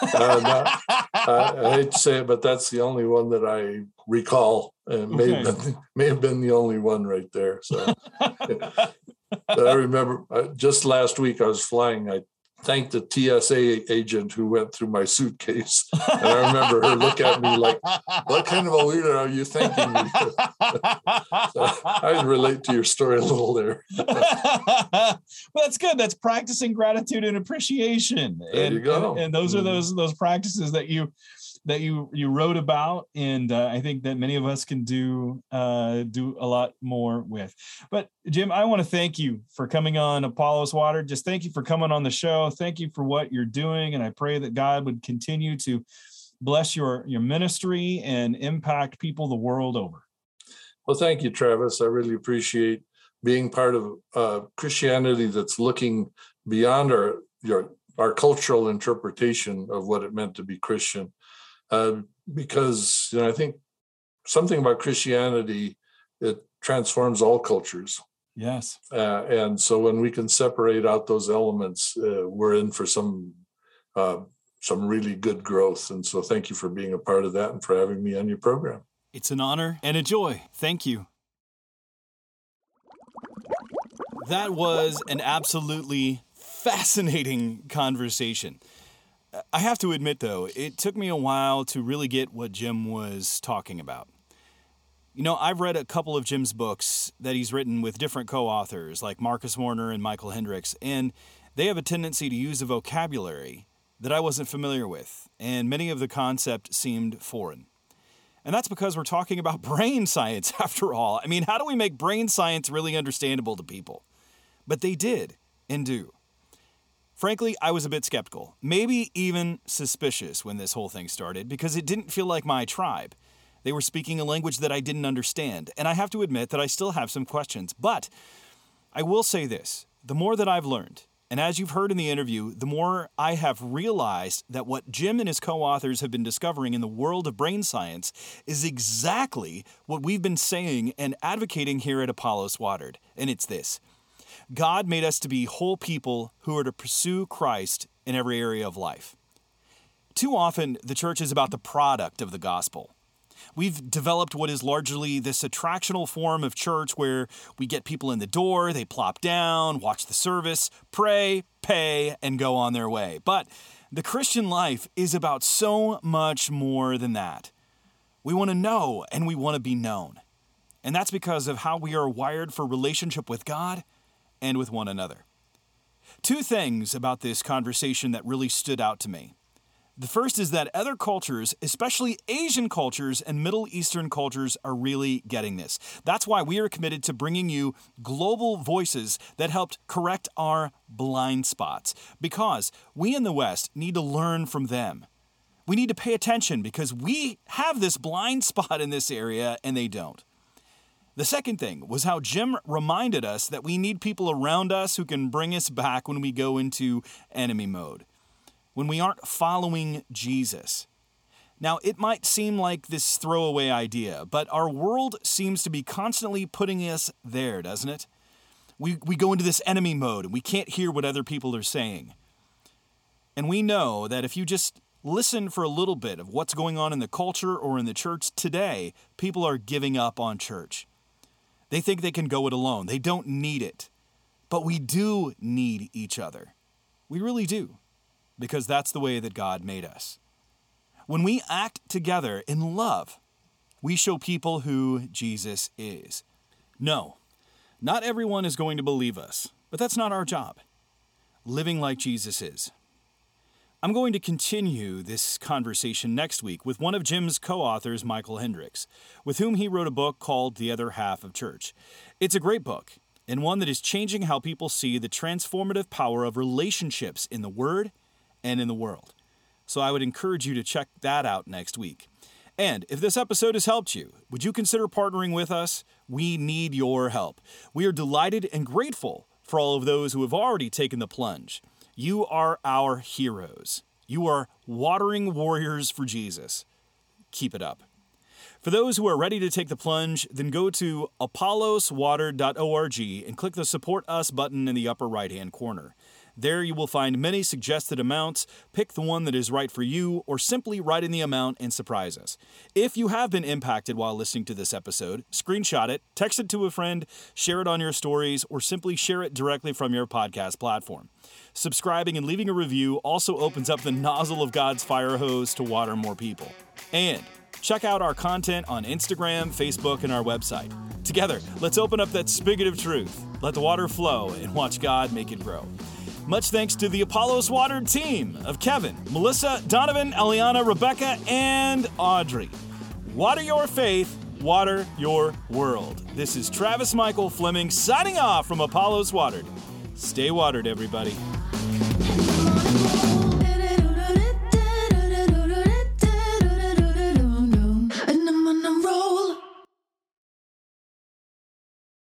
uh, not, I hate to say it, but that's the only one that I recall, and may, okay. have been, may have been the only one right there. So, I remember uh, just last week I was flying. I thanked the TSA agent who went through my suitcase. And I remember her look at me like, what kind of a leader are you thinking? so I relate to your story a little there. well, that's good. That's practicing gratitude and appreciation. There and, you go. And, and those are mm-hmm. those those practices that you that you you wrote about, and uh, I think that many of us can do uh, do a lot more with. But Jim, I want to thank you for coming on Apollos Watered. Just thank you for coming on the show. Thank you for what you're doing, and I pray that God would continue to bless your your ministry and impact people the world over. Well, thank you, Travis. I really appreciate being part of uh, Christianity that's looking beyond our your our cultural interpretation of what it meant to be Christian uh, because you know I think something about Christianity it transforms all cultures. Yes, uh, and so when we can separate out those elements, uh, we're in for some uh, some really good growth. And so thank you for being a part of that and for having me on your program. It's an honor and a joy. Thank you. That was an absolutely fascinating conversation. I have to admit, though, it took me a while to really get what Jim was talking about. You know, I've read a couple of Jim's books that he's written with different co authors like Marcus Warner and Michael Hendricks, and they have a tendency to use a vocabulary that I wasn't familiar with, and many of the concepts seemed foreign. And that's because we're talking about brain science after all. I mean, how do we make brain science really understandable to people? But they did and do. Frankly, I was a bit skeptical, maybe even suspicious when this whole thing started because it didn't feel like my tribe. They were speaking a language that I didn't understand, and I have to admit that I still have some questions. But I will say this the more that I've learned, and as you've heard in the interview, the more I have realized that what Jim and his co authors have been discovering in the world of brain science is exactly what we've been saying and advocating here at Apollos Watered. And it's this God made us to be whole people who are to pursue Christ in every area of life. Too often, the church is about the product of the gospel. We've developed what is largely this attractional form of church where we get people in the door, they plop down, watch the service, pray, pay, and go on their way. But the Christian life is about so much more than that. We want to know and we want to be known. And that's because of how we are wired for relationship with God and with one another. Two things about this conversation that really stood out to me. The first is that other cultures, especially Asian cultures and Middle Eastern cultures, are really getting this. That's why we are committed to bringing you global voices that helped correct our blind spots, because we in the West need to learn from them. We need to pay attention because we have this blind spot in this area and they don't. The second thing was how Jim reminded us that we need people around us who can bring us back when we go into enemy mode, when we aren't following Jesus. Now, it might seem like this throwaway idea, but our world seems to be constantly putting us there, doesn't it? We, we go into this enemy mode and we can't hear what other people are saying. And we know that if you just listen for a little bit of what's going on in the culture or in the church today, people are giving up on church. They think they can go it alone. They don't need it. But we do need each other. We really do, because that's the way that God made us. When we act together in love, we show people who Jesus is. No, not everyone is going to believe us, but that's not our job. Living like Jesus is. I'm going to continue this conversation next week with one of Jim's co authors, Michael Hendricks, with whom he wrote a book called The Other Half of Church. It's a great book, and one that is changing how people see the transformative power of relationships in the Word and in the world. So I would encourage you to check that out next week. And if this episode has helped you, would you consider partnering with us? We need your help. We are delighted and grateful for all of those who have already taken the plunge. You are our heroes. You are watering warriors for Jesus. Keep it up. For those who are ready to take the plunge, then go to apolloswater.org and click the Support Us button in the upper right hand corner. There you will find many suggested amounts. Pick the one that is right for you, or simply write in the amount and surprise us. If you have been impacted while listening to this episode, screenshot it, text it to a friend, share it on your stories, or simply share it directly from your podcast platform. Subscribing and leaving a review also opens up the nozzle of God's fire hose to water more people. And check out our content on Instagram, Facebook, and our website. Together, let's open up that spigot of truth, let the water flow, and watch God make it grow. Much thanks to the Apollos Watered team of Kevin, Melissa, Donovan, Eliana, Rebecca, and Audrey. Water your faith, water your world. This is Travis Michael Fleming signing off from Apollos Watered. Stay watered, everybody. roll